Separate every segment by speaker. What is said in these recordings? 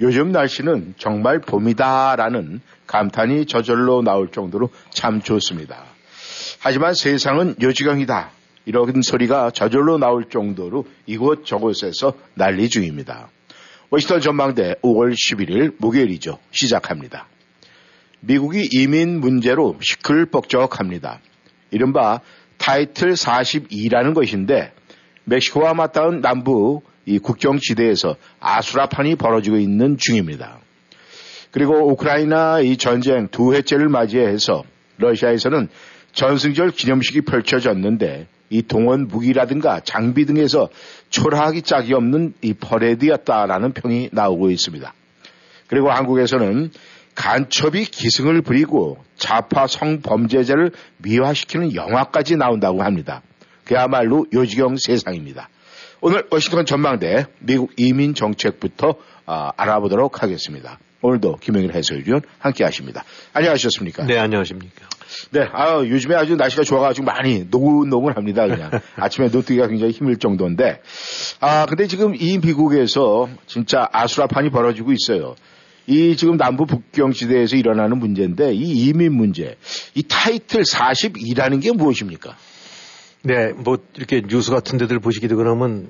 Speaker 1: 요즘 날씨는 정말 봄이다라는 감탄이 저절로 나올 정도로 참 좋습니다. 하지만 세상은 요지경이다. 이런 소리가 저절로 나올 정도로 이곳 저곳에서 난리 중입니다. 워싱턴 전망대 5월 11일 목요일이죠. 시작합니다. 미국이 이민 문제로 시끌벅적합니다. 이른바 타이틀 42라는 것인데 멕시코와 맞닿은 남부 이 국경지대에서 아수라판이 벌어지고 있는 중입니다. 그리고 우크라이나 이 전쟁 두 해째를 맞이해서 러시아에서는 전승절 기념식이 펼쳐졌는데 이 동원 무기라든가 장비 등에서 초라하기 짝이 없는 이 퍼레드였다라는 평이 나오고 있습니다. 그리고 한국에서는 간첩이 기승을 부리고 좌파 성범죄자를 미화시키는 영화까지 나온다고 합니다. 그야말로 요지경 세상입니다. 오늘 워싱턴 전망대 미국 이민 정책부터 아, 알아보도록 하겠습니다. 오늘도 김영일 해설위원 함께 하십니다. 안녕하셨습니까?
Speaker 2: 네, 안녕하십니까.
Speaker 1: 네, 아, 요즘에 아주 날씨가 좋아가지고 많이 노근노근 합니다, 그냥. 아침에 노뜨기가 굉장히 힘들 정도인데. 아, 근데 지금 이 미국에서 진짜 아수라판이 벌어지고 있어요. 이 지금 남부 북경 지대에서 일어나는 문제인데 이 이민 문제, 이 타이틀 42라는 게 무엇입니까?
Speaker 2: 네, 뭐 이렇게 뉴스 같은 데들 되고 나면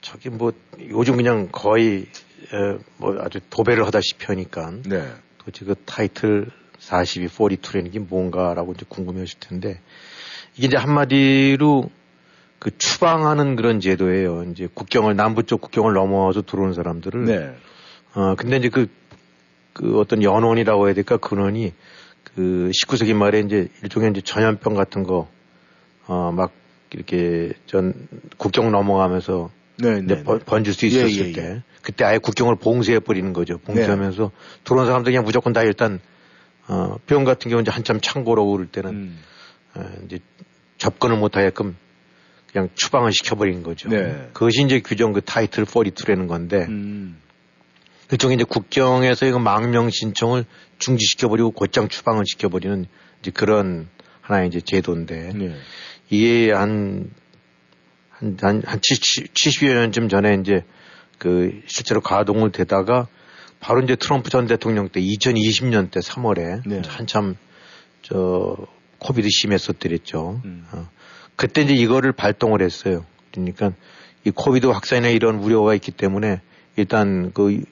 Speaker 2: 저기 뭐 요즘 그냥 거의 에, 뭐 아주 도배를 하다시피 하니까 네. 도대체 그 타이틀 42, 42라는 게 뭔가라고 이제 궁금해 하실 텐데 이게 이제 한마디로 그 추방하는 그런 제도예요. 이제 국경을 남부 쪽 국경을 넘어와서 들어오는 사람들을 네. 어 근데 이제 그, 그 어떤 연원이라고 해야 될까 근원이 그 19세기 말에 이제 일종의 이제 전염병 같은 거 어 막 이렇게 전 국경 넘어가면서 네, 네, 번, 네. 번질 수 있었을 예, 예, 때 예. 그때 아예 국경을 봉쇄해 버리는 거죠. 봉쇄하면서 네. 들어온 사람들 그냥 무조건 다 일단 어, 병 같은 경우 이제 한참 창고로 그럴 때는 음. 어, 이제 접근을 못하게끔 그냥 추방을 시켜버린 거죠. 네. 그것이 이제 규정 그 타이틀 42라는 건데 음. 일종의 이제 국경에서 이거 망명 신청을 중지시켜버리고 곧장 추방을 시켜버리는 이제 그런 하나의 이제 제도인데 네. 이게 한, 한, 한, 한 70, 70 여 년쯤 전에 이제 그 실제로 가동을 되다가 바로 이제 트럼프 전 대통령 때 2020년 때 3월에 네. 한참 저 코비드 심했었더랬죠. 음. 어. 그때 이제 이거를 발동을 했어요. 그러니까 이 코비드 확산에 이런 우려가 있기 때문에 일단 그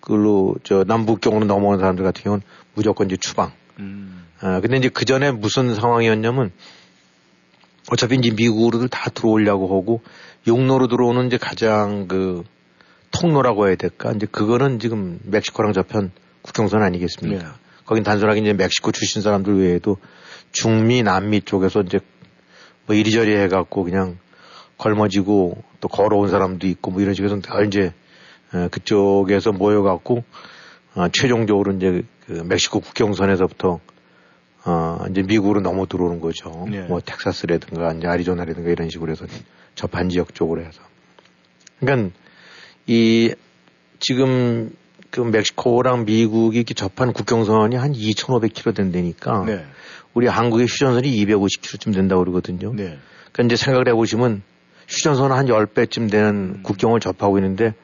Speaker 2: 그걸로 저 남북 경으로 넘어오는 사람들 같은 경우는 무조건 이제 추방. 음. 아 근데 이제 그 전에 무슨 상황이었냐면 어차피 이제 미국으로들 다 들어오려고 하고 용로로 들어오는 이제 가장 그 통로라고 해야 될까? 이제 그거는 지금 멕시코랑 저편 국경선 아니겠습니까? 네. 거긴 단순하게 이제 멕시코 출신 사람들 외에도 중미, 남미 쪽에서 이제 뭐 이리저리 해갖고 그냥 걸머지고 또 걸어온 사람도 있고 뭐 이런 식으로 다 이제 그쪽에서 모여갖고 어, 최종적으로 이제 그 멕시코 국경선에서부터 어, 이제 미국으로 넘어 들어오는 거죠. 네. 뭐 텍사스라든가 이제 아리조나라든가 이런 식으로 해서 접한 지역 쪽으로 해서. 그러니까 이 지금 그 멕시코랑 미국이 이렇게 접한 국경선이 한 2,500km 된다니까 네. 우리 한국의 휴전선이 250km쯤 된다고 그러거든요. 네. 그러니까 이제 생각을 해보시면 휴전선은 한 10배쯤 되는 음. 국경을 접하고 있는데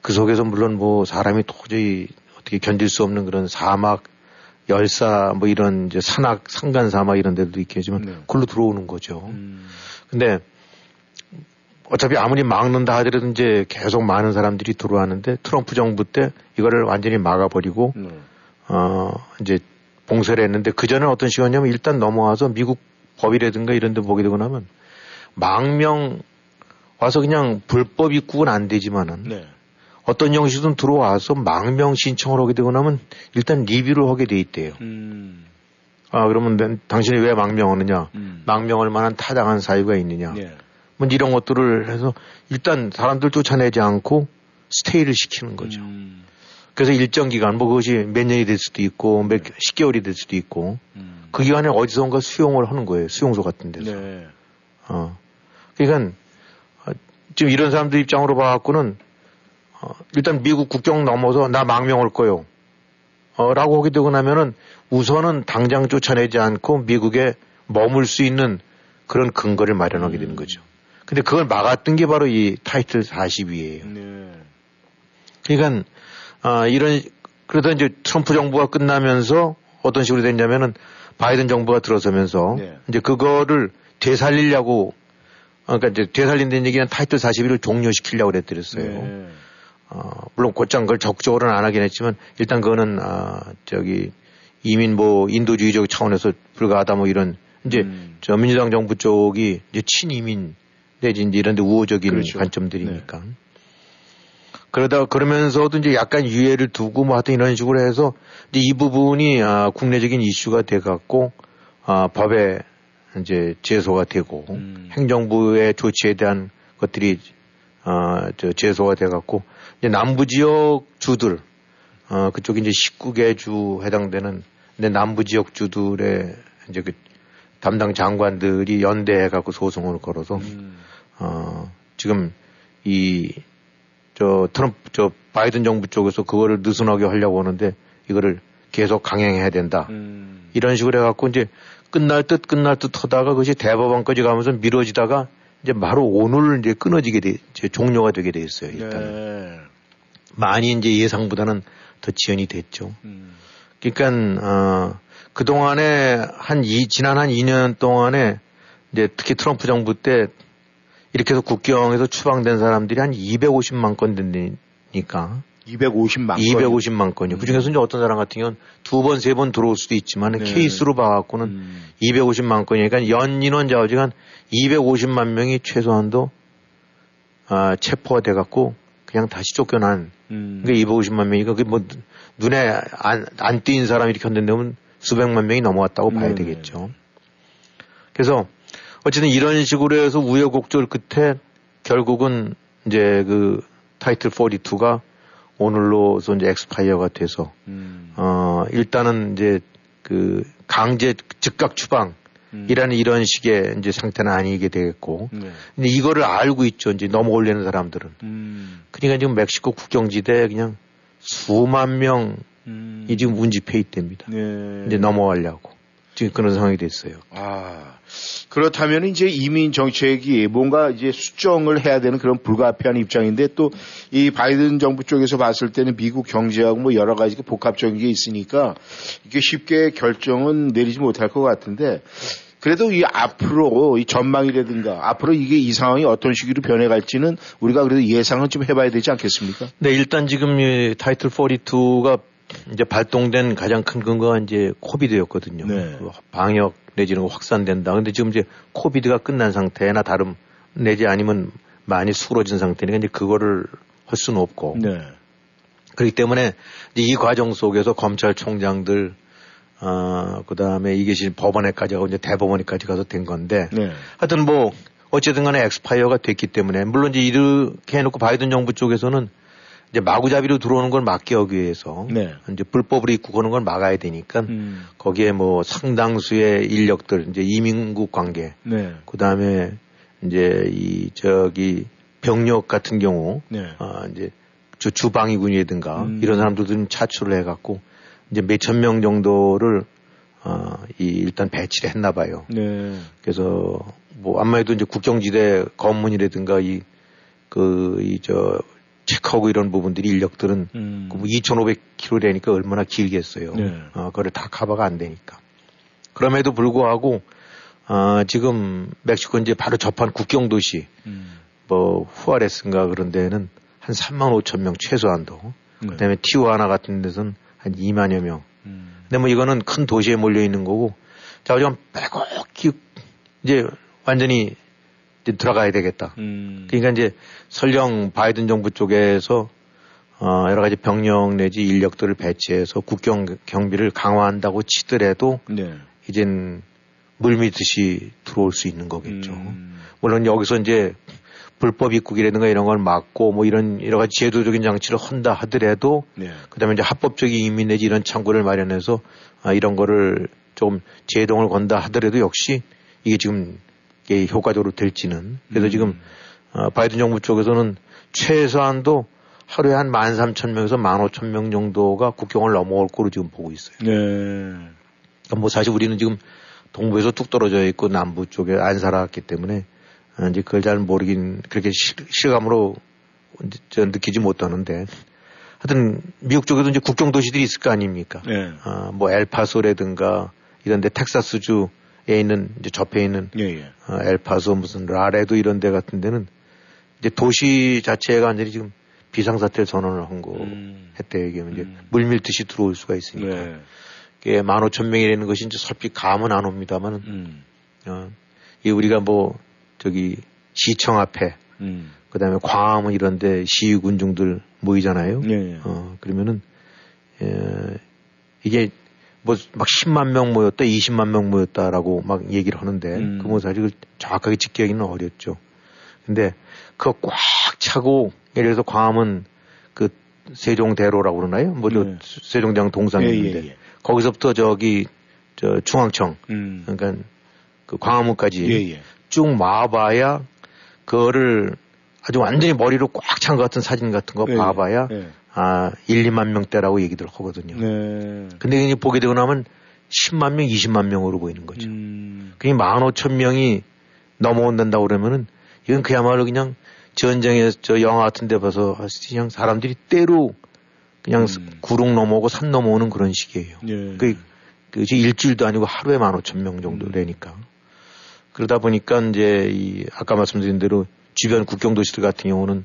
Speaker 2: 그 속에서 물론 뭐 사람이 도저히 어떻게 견딜 수 없는 그런 사막, 열사 뭐 이런 이제 산악, 산간 사 막 이런 데도 있겠지만 네. 그걸로 들어오는 거죠. 음. 근데 어차피 아무리 막는다 하더라도 이제 계속 많은 사람들이 들어왔는데 트럼프 정부 때 이거를 완전히 막아버리고 음. 어 이제 봉쇄를 했는데 그 전에 어떤 시간이냐면 일단 넘어와서 미국 법이라든가 이런 데 보게 되고 나면 망명 와서 그냥 불법 입국은 안 되지만은 네. 어떤 형식이든 들어와서 망명 신청을 하게 되고 나면 일단 리뷰를 하게 돼 있대요. 음. 아 그러면 당신이 왜 망명하느냐? 음. 망명할 만한 타당한 사유가 있느냐? 네. 뭐 이런 것들을 해서 일단 사람들 쫓아내지 않고 스테이를 시키는 거죠. 음. 그래서 일정 기간 뭐 그것이 몇 년이 될 수도 있고 몇 10개월이 될 수도 있고 음. 그 기간에 어디선가 수용을 하는 거예요. 수용소 같은 데서. 네. 어. 그러니까 어, 지금 이런 사람들 입장으로 봐갖고는 어, 일단 미국 국경 넘어서 나 망명 올 거요. 어, 라고 하게 되고 나면은 우선은 당장 쫓아내지 않고 미국에 머물 수 있는 그런 근거를 마련하게 되는 음. 거죠. 근데 그걸 막았던 게 바로 이 타이틀 40이에요. 네. 그러니까 아, 이런 그러다 이제 트럼프 정부가 끝나면서 어떤 식으로 됐냐면은 바이든 정부가 들어서면서 네. 이제 그거를 되살리려고 어, 그러니까 이제 되살린다는 얘기는 타이틀 41을 종료시키려고 그랬더랬어요. 네. 어, 물론 곧장 그걸 적극적으로는 안 하긴 했지만 일단 그거는 아, 저기 이민 뭐 인도주의적 차원에서 불가하다 뭐 이런 이제 음. 저 민주당 정부 쪽이 이제 친이민 내지 이제 이런 데 우호적인 그렇죠. 관점들이니까. 네. 그러다 그러면서도 이제 약간 유예를 두고 뭐 하여튼 이런 식으로 해서 이제 이 부분이 아, 국내적인 이슈가 돼 갖고 아, 법에 이제 제소가 되고 음. 행정부의 조치에 대한 것들이 아, 저 제소가 돼 갖고 남부 지역 주들 어, 그쪽 이제 19개 주 해당되는 근데 남부 지역 주들의 이제 그 담당 장관들이 연대해 갖고 소송을 걸어서 음. 어, 지금 이 저 트럼프 저 바이든 정부 쪽에서 그거를 느슨하게 하려고 하는데 이거를 계속 강행해야 된다. 음. 이런 식으로 해갖고 이제 끝날 듯 끝날 듯 하다가 그것이 대법원까지 가면서 미뤄지다가 이제 바로 오늘 이제 끊어지게 돼, 이제 종료가 되게 돼 있어요. 일단 네. 많이 이제 예상보다는 더 지연이 됐죠. 음. 그러니까 어, 그 동안에 한 이, 지난 한 2년 동안에 이제 특히 트럼프 정부 때 이렇게 해서 국경에서 추방된 사람들이 한 250만 건 된다니까.
Speaker 1: 250만 건.
Speaker 2: 250만 건이요. 음. 그 중에서 이제 어떤 사람 같은 경우는 두 번, 세 번 들어올 수도 있지만 네. 케이스로 봐갖고는 음. 250만 건이니까 연 인원 자우지가 한 250만 명이 최소한도 아, 체포가 돼갖고 그냥 다시 쫓겨난. 음. 그러니까 250만 명이니까 그게 뭐 눈에 안, 안 띄인 사람이 이렇게 한다면 수백만 명이 넘어왔다고 봐야 네. 되겠죠. 그래서 어쨌든 이런 식으로 해서 우여곡절 끝에 결국은 이제 그 타이틀 42가 오늘로서 이제 엑스파이어가 돼서 음. 어 일단은 이제 그 강제 즉각 추방 이라는 음. 이런 식의 이제 상태는 아니게 되겠고. 네. 근데 이거를 알고 있죠. 이제 넘어올리는 사람들은. 음. 그러니까 지금 멕시코 국경지대에 그냥 수만 명이 음. 지금 운집해 있답니다. 네. 이제 넘어가려고. 지금 그런 상황이 됐어요.
Speaker 1: 아. 그렇다면 이제 이민 정책이 뭔가 이제 수정을 해야 되는 그런 불가피한 입장인데 또 이 바이든 정부 쪽에서 봤을 때는 미국 경제하고 뭐 여러 가지 복합적인 게 있으니까 이게 쉽게 결정은 내리지 못할 것 같은데 그래도 이 앞으로 이 전망이라든가 앞으로 이게 이 상황이 어떤 식으로 변해갈지는 우리가 그래도 예상은 좀 해봐야 되지 않겠습니까?
Speaker 2: 네, 일단 지금 이 타이틀 42가 이제 발동된 가장 큰 근거가 이제 코비드였거든요. 네. 그 방역 내지는 확산된다. 근데 지금 이제 코비드가 끝난 상태나 다름 내지 아니면 많이 수그러진 상태니까 이제 그거를 할 수는 없고. 네. 그렇기 때문에 이 과정 속에서 검찰총장들 어, 그 다음에 이게 지금 법원에까지 하고 이제 대법원에까지 가서 된 건데. 네. 하여튼 뭐, 어쨌든 간에 엑스파이어가 됐기 때문에, 물론 이제 이렇게 해놓고 바이든 정부 쪽에서는 이제 마구잡이로 들어오는 걸 막기 하기 위해서. 네. 이제 불법으로 입국하는 걸 막아야 되니까. 음. 거기에 뭐 상당수의 인력들, 이제 이민국 관계. 네. 그 다음에 이제 이, 저기, 병력 같은 경우. 네. 어, 이제 주, 주방위군이라든가 음. 이런 사람들도 차출을 해 갖고 이제 몇천 명 정도를 어, 이 일단 배치를 했나 봐요. 네. 그래서 뭐 아무래도 이제 국경지대 검문이라든가 이 그 이 저 체크하고 이런 부분들이 인력들은 음. 그 2,500km 되니까 얼마나 길겠어요. 네. 어, 그걸 다 커버가 안 되니까. 그럼에도 불구하고 어, 지금 멕시코 이제 바로 접한 국경 도시 음. 뭐 후아레스인가 그런 데는 한 3만 5천 명 최소한도. 네. 그다음에 티우아나 같은 데서는 한 2만여 명. 음. 근데 뭐 이거는 큰 도시에 몰려 있는 거고, 자, 좀 빼곡히 이제 완전히 이제 들어가야 되겠다. 음. 그러니까 이제 설령 바이든 정부 쪽에서 어, 여러 가지 병력 내지 인력들을 배치해서 국경 경비를 강화한다고 치더라도 네. 이젠 물미듯이 들어올 수 있는 거겠죠. 음. 물론 여기서 이제 불법 입국이라든가 이런 걸 막고 뭐 이런 여러 가지 제도적인 장치를 한다 하더라도 네. 그다음에 이제 합법적인 이민 내지 이런 창구를 마련해서 아, 이런 거를 좀 제동을 건다 하더라도 역시 이게 지금 이 게 효과적으로 될지는 그래서 음. 지금 어, 바이든 정부 쪽에서는 최소한도 하루에 한 13,000명에서 15,000명 정도가 국경을 넘어올 거로 지금 보고 있어요. 네. 그러니까 뭐 사실 우리는 지금 동부에서 뚝 떨어져 있고 남부 쪽에 안 살았기 때문에 어, 이제 그걸 잘 모르긴 그렇게 실감으로 저 느끼지 못하는데 하여튼 미국 쪽에도 이제 국경 도시들이 있을 거 아닙니까? 네. 어, 뭐 엘파소라든가 이런데 텍사스주 에 있는 이제 접해 있는 예, 예. 어, 엘파소 무슨 라레도 이런 데 같은 데는 이제 도시 자체가 완전히 지금 비상사태 전원을 한거 음. 했대 이게 이제 음. 물밀듯이 들어올 수가 있으니까. 네. 그게 만 오천 명이라는 것이 이제 설피 감은 안 옵니다만은 음. 어, 이 우리가 뭐 저기 시청 앞에 음. 그다음에 광화문 이런 데 시위 군중들 모이잖아요. 예, 예. 어 그러면은 에, 이게 뭐 막 10만 명 모였다, 20만 명 모였다라고 막 얘기를 하는데 음. 그뭐 사실 정확하게 집계하기는 어렵죠. 근데 그거 꽉 차고 예를 들어서 광화문 그 세종대로라고 그러나요? 뭐 네. 세종대왕 동상이 있는데 예, 예, 예. 거기서부터 저기 저 중앙청 음. 그러니까 그 광화문까지 예, 예. 쭉 마봐야 그거를 아주 완전히 머리로 꽉 찬 것 같은 사진 같은 거 예, 봐봐야 아 1, 2만 명대라고 얘기들 하거든요. 네. 근데 이제 보게 되고 나면 10만 명, 20만 명으로 보이는 거죠. 음. 그게 15,000명이 넘어온다고 그러면은 이건 그야말로 그냥 전쟁에 저 영화 같은 데 봐서 그냥 사람들이 때로 그냥 음. 구릉 넘어오고 산 넘어오는 그런 식이에요. 예. 그, 그, 일주일도 아니고 하루에 만 오천 명 정도 음. 되니까. 그러다 보니까 이제 이 아까 말씀드린 대로 주변 국경 도시들 같은 경우는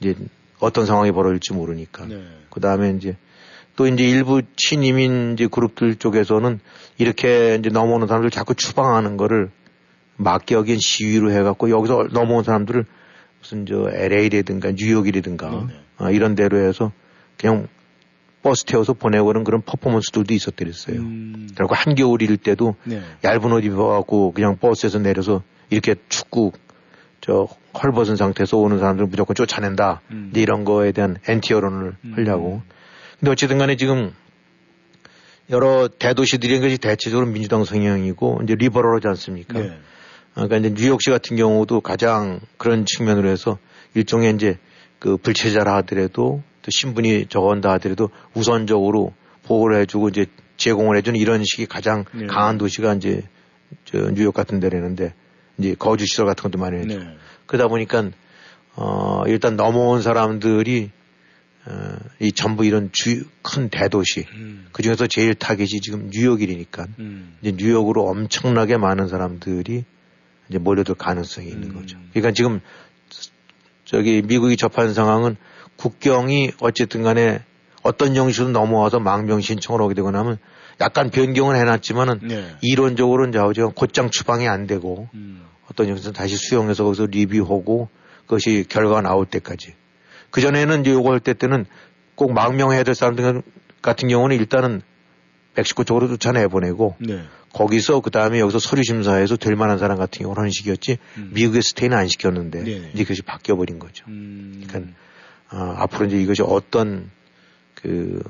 Speaker 2: 이제 어떤 상황이 벌어질지 모르니까. 네. 그 다음에 이제 또 이제 일부 친이민 이제 그룹들 쪽에서는 이렇게 이제 넘어오는 사람들 자꾸 추방하는 거를 막기 하기엔 시위로 해갖고 여기서 넘어온 사람들을 무슨 저 LA라든가 뉴욕이라든가 네. 어, 이런 데로 해서 그냥 버스 태워서 보내고 그런 그런 퍼포먼스들도 있었더랬어요. 음. 그리고 한겨울일 때도 네. 얇은 옷 입어갖고 그냥 버스에서 내려서 이렇게 축구 저 헐벗은 상태에서 오는 사람들 무조건 쫓아낸다. 음. 이런 거에 대한 엔티 여론을 음. 하려고. 근데 어쨌든 간에 지금 여러 대도시들이 것이 대체적으로 민주당 성향이고 이제 리버럴하지 않습니까? 네. 그러니까 이제 뉴욕시 같은 경우도 가장 그런 측면으로 해서 일종의 이제 그 불체자라 하더라도 또 신분이 적은다 하더라도 우선적으로 보호를 해주고 이제 제공을 해주는 이런 식이 가장 네. 강한 도시가 이제 저 뉴욕 같은 데라는데 이제 거주 시설 같은 것도 많이 해죠. 네. 그러다 보니까 어 일단 넘어온 사람들이 어, 이 전부 이런 주, 큰 대도시, 음. 그 중에서 제일 타겟이 지금 뉴욕이니까, 음. 이제 뉴욕으로 엄청나게 많은 사람들이 이제 몰려들 가능성이 있는 음. 거죠. 그러니까 지금 저기 미국이 접한 상황은 국경이 어쨌든 간에 어떤 형식으로 넘어와서 망명 신청을 하게 되거나 하면 약간 변경을 해놨지만은 네. 이론적으로는 좌우지금 곧장 추방이 안 되고 음. 어떤 형식으로 다시 수용해서 거기서 리뷰하고 그것이 결과가 나올 때까지. 그 전에는 이제 요거 할 때 때는 꼭 망명해야 될 사람들 같은 경우는 일단은 멕시코 쪽으로 쫓아내 보내고 네. 거기서 그 다음에 여기서 서류 심사해서 될 만한 사람 같은 경우는 하는 식이었지 음. 미국의 스테이는 안 시켰는데 네네. 이제 그것이 바뀌어 버린 거죠. 음. 그러니까 어, 앞으로 이제 이것이 어떤 그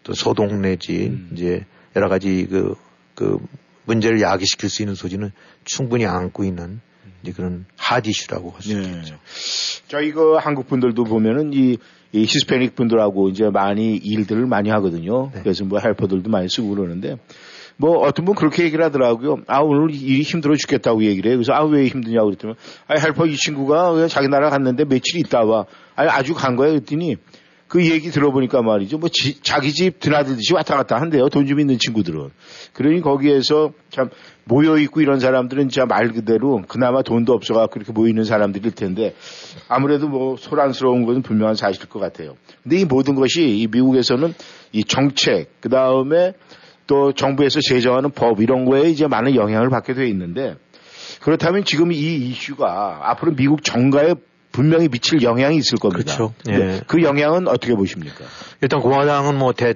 Speaker 2: 어떤 소동 내지 음. 이제 여러 가지 그, 그 문제를 야기시킬 수 있는 소지는 충분히 안고 있는 이제 그런 하디슈라고 할 수 있겠죠.
Speaker 1: 네. 저희 그 한국 분들도 보면은 이, 이 히스패닉 분들하고 이제 많이 일들을 많이 하거든요. 네. 그래서 뭐 헬퍼들도 많이 쓰고 그러는데 뭐 어떤 분 그렇게 얘기를 하더라고요. 아 오늘 일이 힘들어 죽겠다고 얘기를 해요. 그래서 아 왜 힘드냐고 그랬더니 아 헬퍼 이 친구가 자기 나라 갔는데 며칠 있다 와. 아니 아주 간 거야 그랬더니 그 얘기 들어보니까 말이죠. 뭐 지, 자기 집 드나들듯이 왔다 갔다 한대요. 돈 좀 있는 친구들은. 그러니 거기에서 참 모여 있고 이런 사람들은 진짜 말 그대로 그나마 돈도 없어갖고 그렇게 모이는 사람들일 텐데 아무래도 뭐 소란스러운 것은 분명한 사실일 것 같아요. 근데 이 모든 것이 이 미국에서는 이 정책 그 다음에 또 정부에서 제정하는 법 이런 거에 이제 많은 영향을 받게 돼 있는데 그렇다면 지금 이 이슈가 앞으로 미국 정가에 분명히 미칠 영향이 있을 겁니다.
Speaker 2: 그렇죠. 예.
Speaker 1: 그 영향은 어떻게 보십니까?
Speaker 2: 일단 공화당은 뭐 대,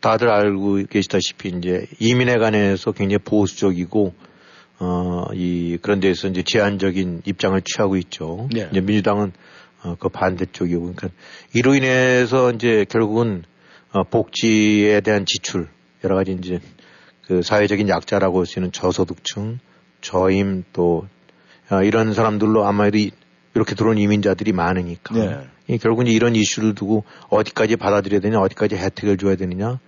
Speaker 2: 다들 알고 계시다시피 이제 이민에 관해서 굉장히 보수적이고 어, 이, 그런 데에서 이제 제한적인 입장을 취하고 있죠. 네. 이제 민주당은 어, 그 반대쪽이고, 그러니까 이로 인해서 이제 결국은 어, 복지에 대한 지출, 여러 가지 이제 그 사회적인 약자라고 할 수 있는 저소득층, 저임 또 어, 이런 사람들로 아마도 이렇게 들어온 이민자들이 많으니까 네. 결국은 이런 이슈를 두고 어디까지 받아들여야 되냐, 어디까지 혜택을 줘야 되느냐,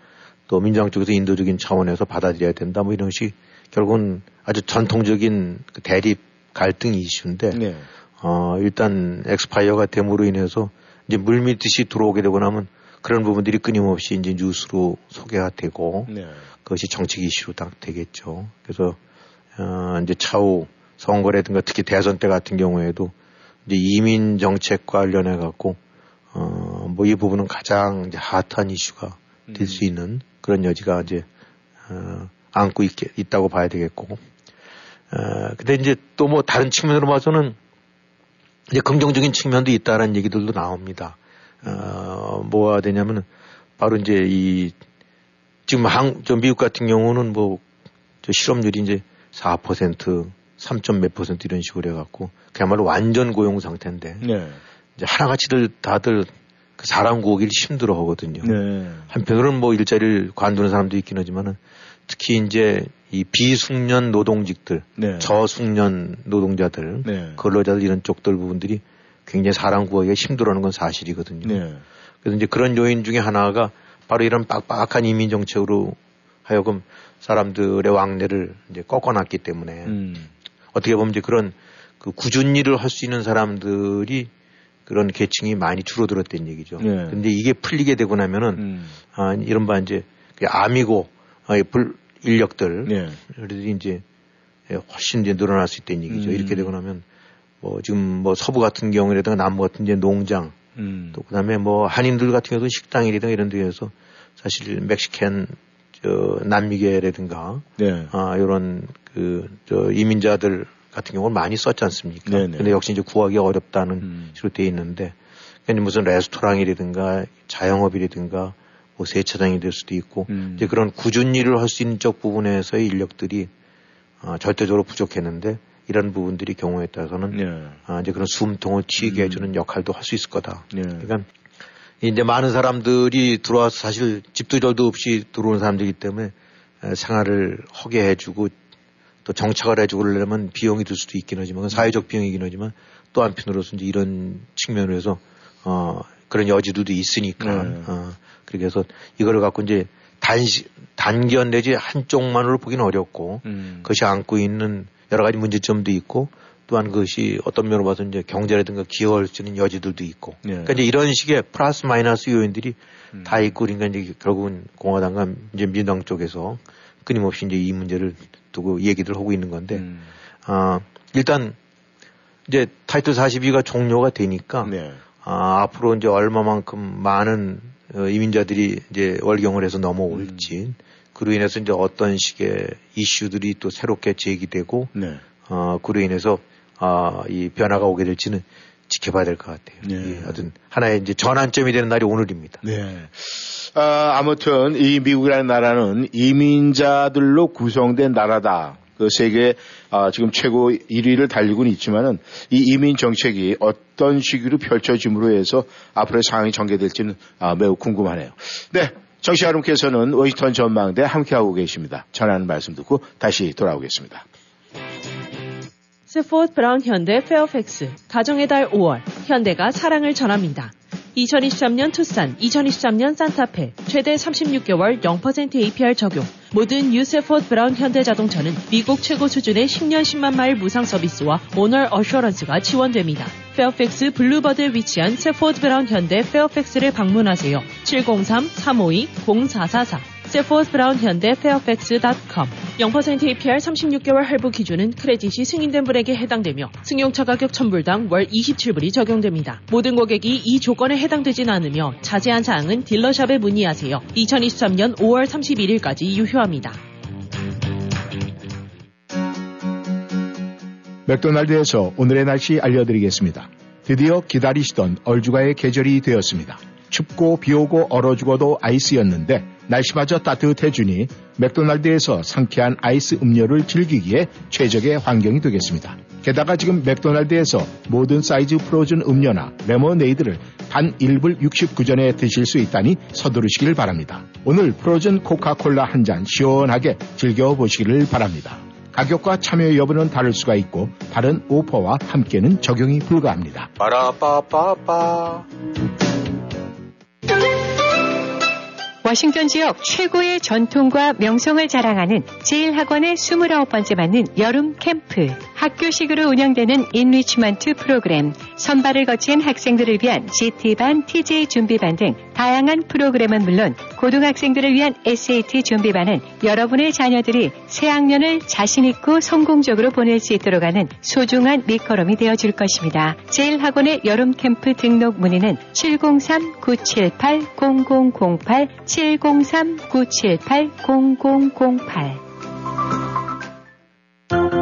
Speaker 2: 또 민주당 쪽에서 인도적인 차원에서 받아들여야 된다, 뭐 이런 것이 결국은 아주 전통적인 그 대립 갈등 이슈인데 네. 어, 일단 엑스파이어가 됨으로 인해서 이제 물밀듯이 들어오게 되고 나면 그런 부분들이 끊임없이 이제 뉴스로 소개가 되고 네. 그것이 정책 이슈로 딱 되겠죠. 그래서 어, 이제 차후 선거라든가 특히 대선 때 같은 경우에도 이제 이민 정책 관련해 갖고 어, 뭐 이 부분은 가장 이제 핫한 이슈가 될수 음. 있는 그런 여지가 이제 어, 안고 있게 있다고 봐야 되겠고. 어, 근데 이제 또 뭐 다른 측면으로 봐서는 이제 긍정적인 측면도 있다라는 얘기들도 나옵니다. 어, 뭐가 되냐면 바로 이제 이 지금 한, 저 미국 같은 경우는 뭐 저 실업률이 이제 4% 3점 몇 퍼센트 이런 식으로 해갖고 그야말로 완전 고용 상태인데 네. 이제 하나같이들 다들 그 사람 구하기를 힘들어 하거든요. 네. 한편으로는 뭐 일자리를 관두는 사람도 있긴 하지만은 특히 이제 이 비숙련 노동직들, 네. 저숙련 노동자들, 네. 근로자들 이런 쪽들 부분들이 굉장히 사람 구하기가 힘들어하는 건 사실이거든요. 네. 그래서 이제 그런 요인 중에 하나가 바로 이런 빡빡한 이민 정책으로 하여금 사람들의 왕래를 이제 꺾어놨기 때문에 음. 어떻게 보면 이제 그런 그 꾸준 일을 할 수 있는 사람들이 그런 계층이 많이 줄어들었다는 얘기죠. 네. 근데 이게 풀리게 되고 나면은 음. 아, 이른바 이제 그 아미고 아, 불 인력들 네. 그래도 이제 훨씬 이제 늘어날 수 있다는 얘기죠. 음. 이렇게 되고 나면 뭐 지금 뭐 서부 같은 경우라든가 남부 같은 이제 농장 음. 또 그다음에 뭐 한인들 같은 경우도 식당이라든가 이런 데에서 사실 멕시캔 저 남미계라든가 네. 아 이런 그 저 이민자들 같은 경우는 많이 썼지 않습니까? 네네. 네. 근데 역시 이제 구하기 어렵다는 음. 식으로 돼 있는데 그러니까 무슨 레스토랑이라든가 자영업이라든가 뭐 세차장이 될 수도 있고 음. 이제 그런 꾸준 일을 할 수 있는 쪽 부분에서의 인력들이 어, 절대적으로 부족했는데 이런 부분들이 경우에 따라서는 네. 아, 이제 그런 숨통을 튀게 음. 해주는 역할도 할 수 있을 거다. 네. 그러니까 이제 많은 사람들이 들어와서 사실 집도 절도 없이 들어오는 사람들이기 때문에 생활을 하게 해주고 또 정착을 해주고 그러려면 비용이 들 수도 있긴 하지만 사회적 비용이긴 하지만 또 한편으로서 이제 이런 측면으로 해서 어 그런 여지도 있으니까 네. 어 그래서 이거를 갖고 이제 단시 단견 내지 한쪽만으로 보기는 어렵고 음. 그것이 안고 있는 여러 가지 문제점도 있고 또한 그것이 어떤 면으로 봐서 이제 경제라든가 기여할 수 있는 여지들도 있고. 네. 그러니까 이제 이런 식의 플러스 마이너스 요인들이 음. 다 있고 그러니까 이제 결국은 공화당과 이제 민주당 쪽에서 끊임없이 이제 이 문제를 두고 얘기를 하고 있는 건데, 음. 아, 일단 이제 타이틀 42가 종료가 되니까, 네. 아, 앞으로 이제 얼마만큼 많은 어, 이민자들이 이제 월경을 해서 넘어올지, 음. 그로 인해서 이제 어떤 식의 이슈들이 또 새롭게 제기되고, 네. 어, 그로 인해서 아, 이 변화가 오게 될지는 지켜봐야 될 것 같아요. 네. 예, 하여튼 하나의 이제 전환점이 되는 날이 오늘입니다.
Speaker 1: 네. 아, 아무튼 이 미국이라는 나라는 이민자들로 구성된 나라다. 그 세계 아, 지금 최고 1위를 달리고는 있지만은 이 이민 정책이 어떤 식으로 펼쳐짐으로 해서 앞으로의 상황이 전개될지는 아, 매우 궁금하네요. 네. 청취자 여러분께서는 워싱턴 전망대 함께하고 계십니다. 전하는 말씀 듣고 다시 돌아오겠습니다.
Speaker 3: 세포드 브라운 현대 페어팩스 가정의 달 5월 현대가 사랑을 전합니다. 2023년 투싼, 2023년 산타페 최대 36개월 0% APR 적용. 모든 세포드 브라운 현대자동차는 미국 최고 수준의 10년 10만 마일 무상 서비스와 owner assurance가 지원됩니다. 페어팩스 Boulevard에 위치한 세포드 브라운 현대 페어팩스를 방문하세요. 703-352-0444 세포드 브라운 현대 페어팩스.com 0% APR 36개월 할부 기준은 credit이 승인된 분에게 해당되며 승용차 가격 천불당 월 27불이 적용됩니다. 모든 고객이 이 조건에 해당되진 않으며 자세한 사항은 dealer shop에 문의하세요. 2023년 5월 31일까지 유효합니다.
Speaker 1: 맥도날드에서 오늘의 날씨 알려드리겠습니다. 드디어 기다리시던 얼죽아의 계절이 되었습니다. 춥고 비오고 얼어 죽어도 아이스였는데 날씨마저 따뜻해주니 맥도날드에서 상쾌한 아이스 음료를 즐기기에 최적의 환경이 되겠습니다. 게다가 지금 맥도날드에서 모든 사이즈 frozen 음료나 레모네이드를 단 1불 69전에 드실 수 있다니 서두르시길 바랍니다. 오늘 frozen 코카콜라 한 잔 시원하게 즐겨보시기를 바랍니다. 가격과 참여 여부는 다를 수가 있고 다른 오퍼와 함께는 적용이 불가합니다.
Speaker 2: 빠라빠빠빠
Speaker 4: 워싱턴 지역 최고의 전통과 명성을 자랑하는 제일학원의 29번째 맞는 여름 캠프. 학교식으로 운영되는 enrichment 프로그램, 선발을 거친 학생들을 위한 GT반, TJ 준비반 등 다양한 프로그램은 물론 고등학생들을 위한 SAT 준비반은 여러분의 자녀들이 새학년을 자신있고 성공적으로 보낼 수 있도록 하는 소중한 밑거름이 되어줄 것입니다. 제일학원의 여름 캠프 등록 문의는 703-978-0008, 703-978-0008.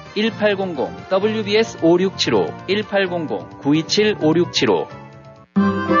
Speaker 5: 1800 WBS 5675 1800 927 5675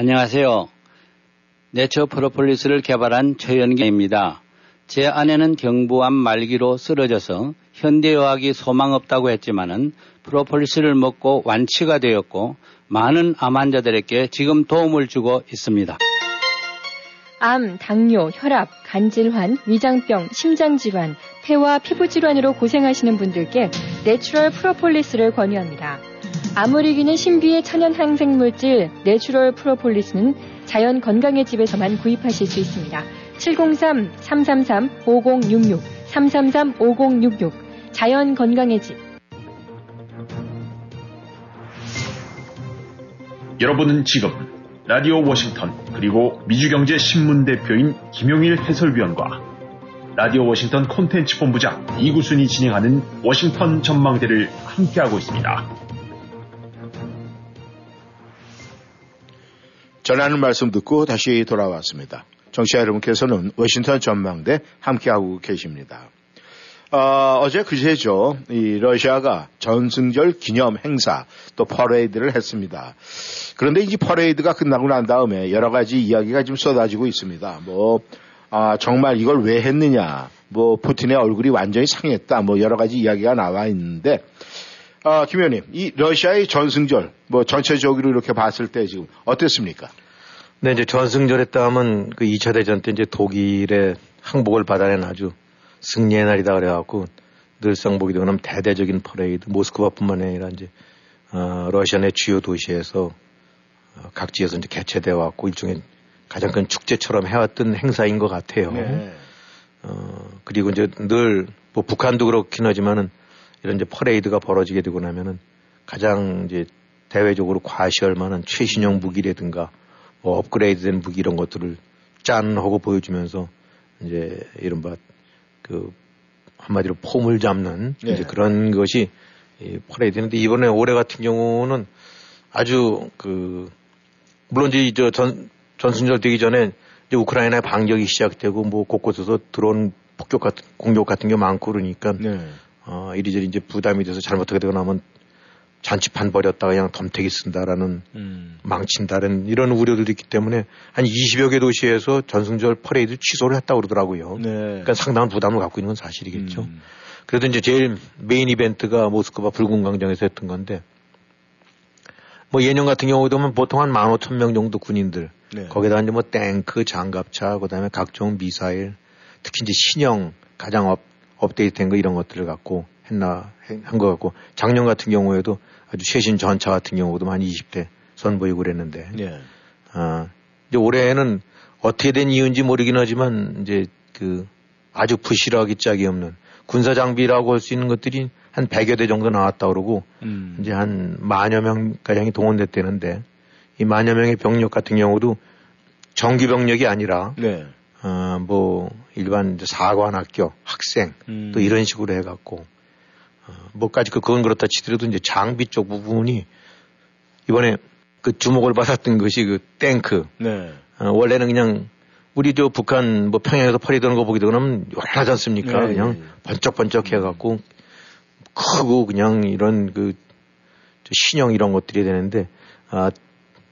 Speaker 6: 안녕하세요. 내처 프로폴리스를 개발한 최연기입니다. 제 아내는 경부암 말기로 쓰러져서 현대의학이 소망 없다고 했지만은 프로폴리스를 먹고 완치가 되었고 많은 암 환자들에게 지금 도움을 주고 있습니다.
Speaker 7: 암, 당뇨, 혈압, 간 질환, 위장병, 심장 질환, 폐와 피부 질환으로 고생하시는 분들께 natural 프로폴리스를 권유합니다. 암을 이기는 신비의 천연 항생물질 natural 프로폴리스는 자연 건강의 집에서만 구입하실 수 있습니다. 703-333-5066, 333-5066, 자연 건강의 집.
Speaker 8: 여러분은 지금 라디오 워싱턴 그리고 미주경제 신문 대표인 김용일 해설위원과 라디오 워싱턴 콘텐츠 본부장 이구순이 진행하는 워싱턴 전망대를 함께하고 있습니다.
Speaker 1: 전하는 말씀 듣고 다시 돌아왔습니다. 청취자 여러분께서는 워싱턴 전망대 함께하고 계십니다. 어, 제 그제죠. 이 러시아가 전승절 기념 행사 또 퍼레이드를 했습니다. 그런데 이 퍼레이드가 끝나고 난 다음에 여러 가지 이야기가 지금 쏟아지고 있습니다. 뭐 아, 정말 이걸 왜 했느냐. 뭐 푸틴의 얼굴이 완전히 상했다. 뭐 여러 가지 이야기가 나와 있는데 아, 김 위원님, 이 러시아의 전승절, 뭐 전체적으로 이렇게 봤을 때 지금 어땠습니까?
Speaker 2: 네, 이제 전승절이다 하면 그 2차 대전 때 이제 독일의 항복을 받아낸 아주 승리의 날이다 그래갖고 늘상 보게 되면 대대적인 퍼레이드, 모스크바뿐만 아니라 이제 어, 러시아 내 주요 도시에서 어, 각지에서 이제 개최되어 왔고 일종의 가장 큰 축제처럼 해왔던 행사인 것 같아요. 네. 어, 그리고 이제 늘 뭐 북한도 그렇긴 하지만은 이런 이제 퍼레이드가 벌어지게 되고 나면은 가장 이제 대외적으로 과시할 만한 최신형 무기라든가 뭐 업그레이드된 무기 이런 것들을 짠 하고 보여주면서 이제 이른바 그 한마디로 폼을 잡는 네. 이제 그런 것이 이 퍼레이드인데 이번에 올해 같은 경우는 아주 그 물론 이제 저 전 전순절 되기 전에 이제 우크라이나의 반격이 시작되고 뭐 곳곳에서 들어온 폭격 같은 공격 같은 게 많고 그러니까 네. 어, 이리저리 이제 부담이 돼서 잘못하게 되고 나면 잔치판 벌였다가 그냥 덤태기 쓴다라는 음. 망친다는 이런 우려들도 있기 때문에 한 20여 개 도시에서 전승절 퍼레이드 취소를 했다고 그러더라고요. 네. 그러니까 상당한 부담을 갖고 있는 건 사실이겠죠. 음. 그래도 이제 제일 메인 이벤트가 모스크바 붉은 광장에서 했던 건데 뭐 예년 같은 경우도 보통 한 15,000명 정도 군인들 네. 거기다 이제 뭐 탱크, 장갑차, 그다음에 각종 미사일, 특히 이제 신형 가장 업 업데이트된 거 이런 것들을 갖고 했던 것 같고 작년 같은 경우에도 아주 최신 전차 같은 경우도 한 20대 선보이고 그랬는데 예. 아 이제 올해는 어떻게 된 이유인지 모르긴 하지만 이제 그 아주 부실하기 짝이 없는 군사 장비라고 할 수 있는 것들이 한 100여 대 정도 나왔다 그러고 음. 이제 한 만여 명 가량이 동원됐다는데 이 만여 명의 병력 같은 경우도 정규 병력이 아니라 네. 어 뭐 일반 사관 학교 학생 음. 또 이런 식으로 해갖고 어, 뭐까지 그 그건 그렇다 치더라도 이제 장비 쪽 부분이 이번에 그 주목을 받았던 것이 그 탱크. 네. 어, 원래는 그냥 우리 저 북한 뭐 평양에서 퍼리 드는 거 보게 되면 요란하지 않습니까? 네, 그냥 네. 번쩍번쩍 해갖고 크고 그냥 이런 그 신형 이런 것들이 되는데 아,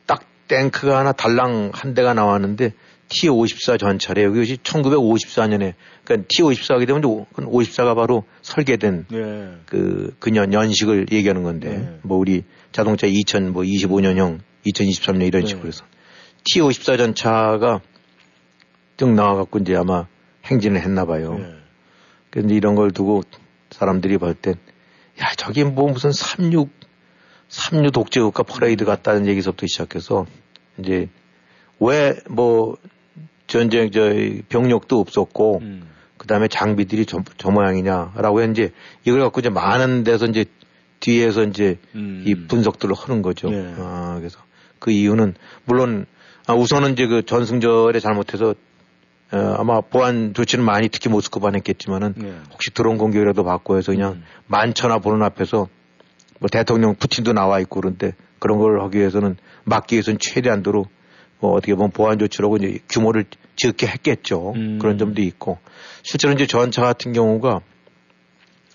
Speaker 2: 딱 탱크가 하나 달랑 한 대가 나왔는데 T-54 전차래요. 그것이 1954년에, 그러니까 T-54 하게 되면 54가 바로 설계된 네. 그, 그년 연식을 얘기하는 건데, 네. 뭐 우리 자동차 2025년형, 2023년 이런 네. 식으로 해서 T-54 전차가 쭉 나와갖고 이제 아마 행진을 했나 봐요. 네. 그런데 이런 걸 두고 사람들이 볼 땐, 야, 저기 뭐 무슨 36, 36 독재국가 퍼레이드 같다는 얘기서부터 시작해서 이제 왜 뭐 전쟁 저 병력도 없었고 음. 그다음에 장비들이 저, 저 모양이냐라고 이제 이걸 갖고 이제 많은 데서 이제 뒤에서 이제 음. 이 분석들을 하는 거죠. 네. 아, 그래서 그 이유는 물론 아, 우선은 이제 그 전승절에 잘못해서 어, 아마 보안 조치는 많이 특히 모스크바는 했겠지만은 네. 혹시 드론 공격이라도 받고 해서 그냥 음. 만천하 보는 앞에서 뭐 대통령 푸틴도 나와 있고 그런데 그런 걸 하기 위해서는 막기 위해서는 최대한도로 뭐 어떻게 보면 보안 조치라고 이제 규모를 적게 했겠죠. 음. 그런 점도 있고 실제로 이제 전차 같은 경우가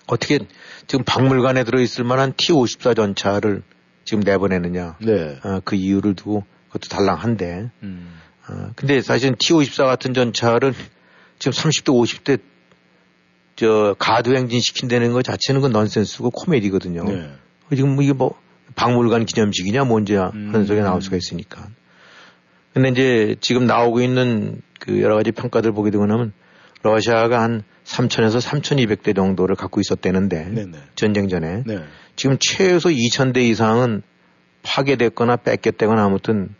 Speaker 2: 어떻게 지금 박물관에 들어있을 만한 T-54 전차를 지금 내보내느냐. 네. 어, 그 이유를 두고 그것도 달랑한데. 음. 어, 근데 사실은 T-54 같은 전차를 지금 30대, 50대 저 가도 행진 시킨다는 것 자체는 그 넌센스고 코미디거든요. 네. 지금 이게 뭐 박물관 기념식이냐 뭔지 음. 하는 소리가 나올 수가 있으니까. 근데 이제 지금 나오고 있는 그 여러 가지 평가들 보게 되고 나면 러시아가 한 3천에서 3,200대 정도를 갖고 있었대는데 네네. 전쟁 전에 네. 지금 최소 2,000대 이상은 파괴됐거나 뺏겼다거나 아무튼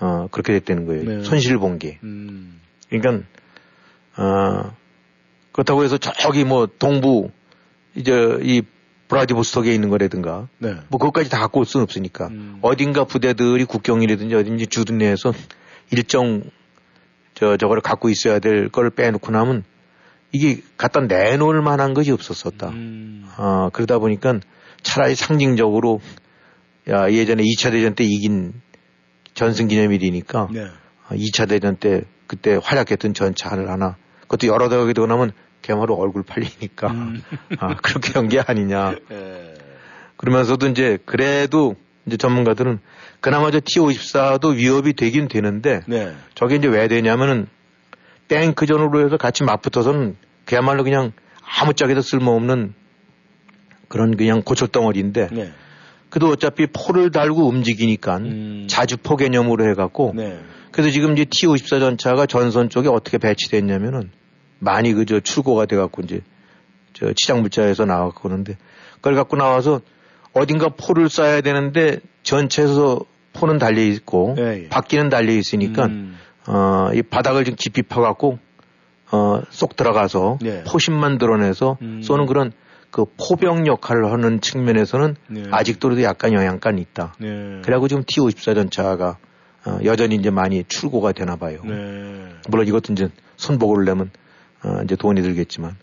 Speaker 2: 어 그렇게 됐다는 거예요. 네. 손실을 본 게. 음. 그러니까 어 그렇다고 해서 저기 뭐 동부 이제 이 브라디보스톡에 있는 거라든가 네. 뭐 그것까지 다 갖고 올 수는 없으니까 음. 어딘가 부대들이 국경이라든지 어딘지 주둔 내에서 일정 저 저거를 갖고 있어야 될걸 빼놓고 나면 이게 갖다 내놓을 만한 것이 없었었다. 음. 어, 그러다 보니까 차라리 상징적으로 야 예전에 2차 대전 때 이긴 전승 기념일이니까 네. 2차 어, 대전 때 그때 활약했던 전차를 하나 그것도 여러 대가 되고 나면 그야말로 얼굴 팔리니까 음. 아, 그렇게 한 게 아니냐. 예. 그러면서도 이제 그래도 이제 전문가들은 그나마 저 T-54도 위협이 되긴 되는데 네. 저게 이제 왜 되냐면은 탱크전으로 해서 같이 맞붙어서는 그야말로 그냥 아무짝에도 쓸모없는 그런 그냥 고철덩어리인데 네. 그래도 어차피 포를 달고 움직이니까 음. 자주포 개념으로 해갖고 네. 그래서 지금 이제 T-54 전차가 전선 쪽에 어떻게 배치됐냐면은 많이 그저 출고가 돼갖고 이제 저 치장 물자에서 나왔고 그러는데 그걸 갖고 나와서 어딘가 포를 쏴야 되는데 전체에서 포는 달려 있고 예, 예. 바퀴는 달려 있으니까 음. 어 이 바닥을 좀 깊이 파갖고 어 쏙 들어가서 예. 포심만 드러내서 음. 쏘는 그런 그 포병 역할을 하는 측면에서는 네. 아직도 약간 영향감이 있다. 네. 그래갖고 지금 T-54 전차가 어, 여전히 이제 많이 출고가 되나 봐요. 네. 물론 이것도 이제 손보고를 내면 어, 이제 돈이 들겠지만.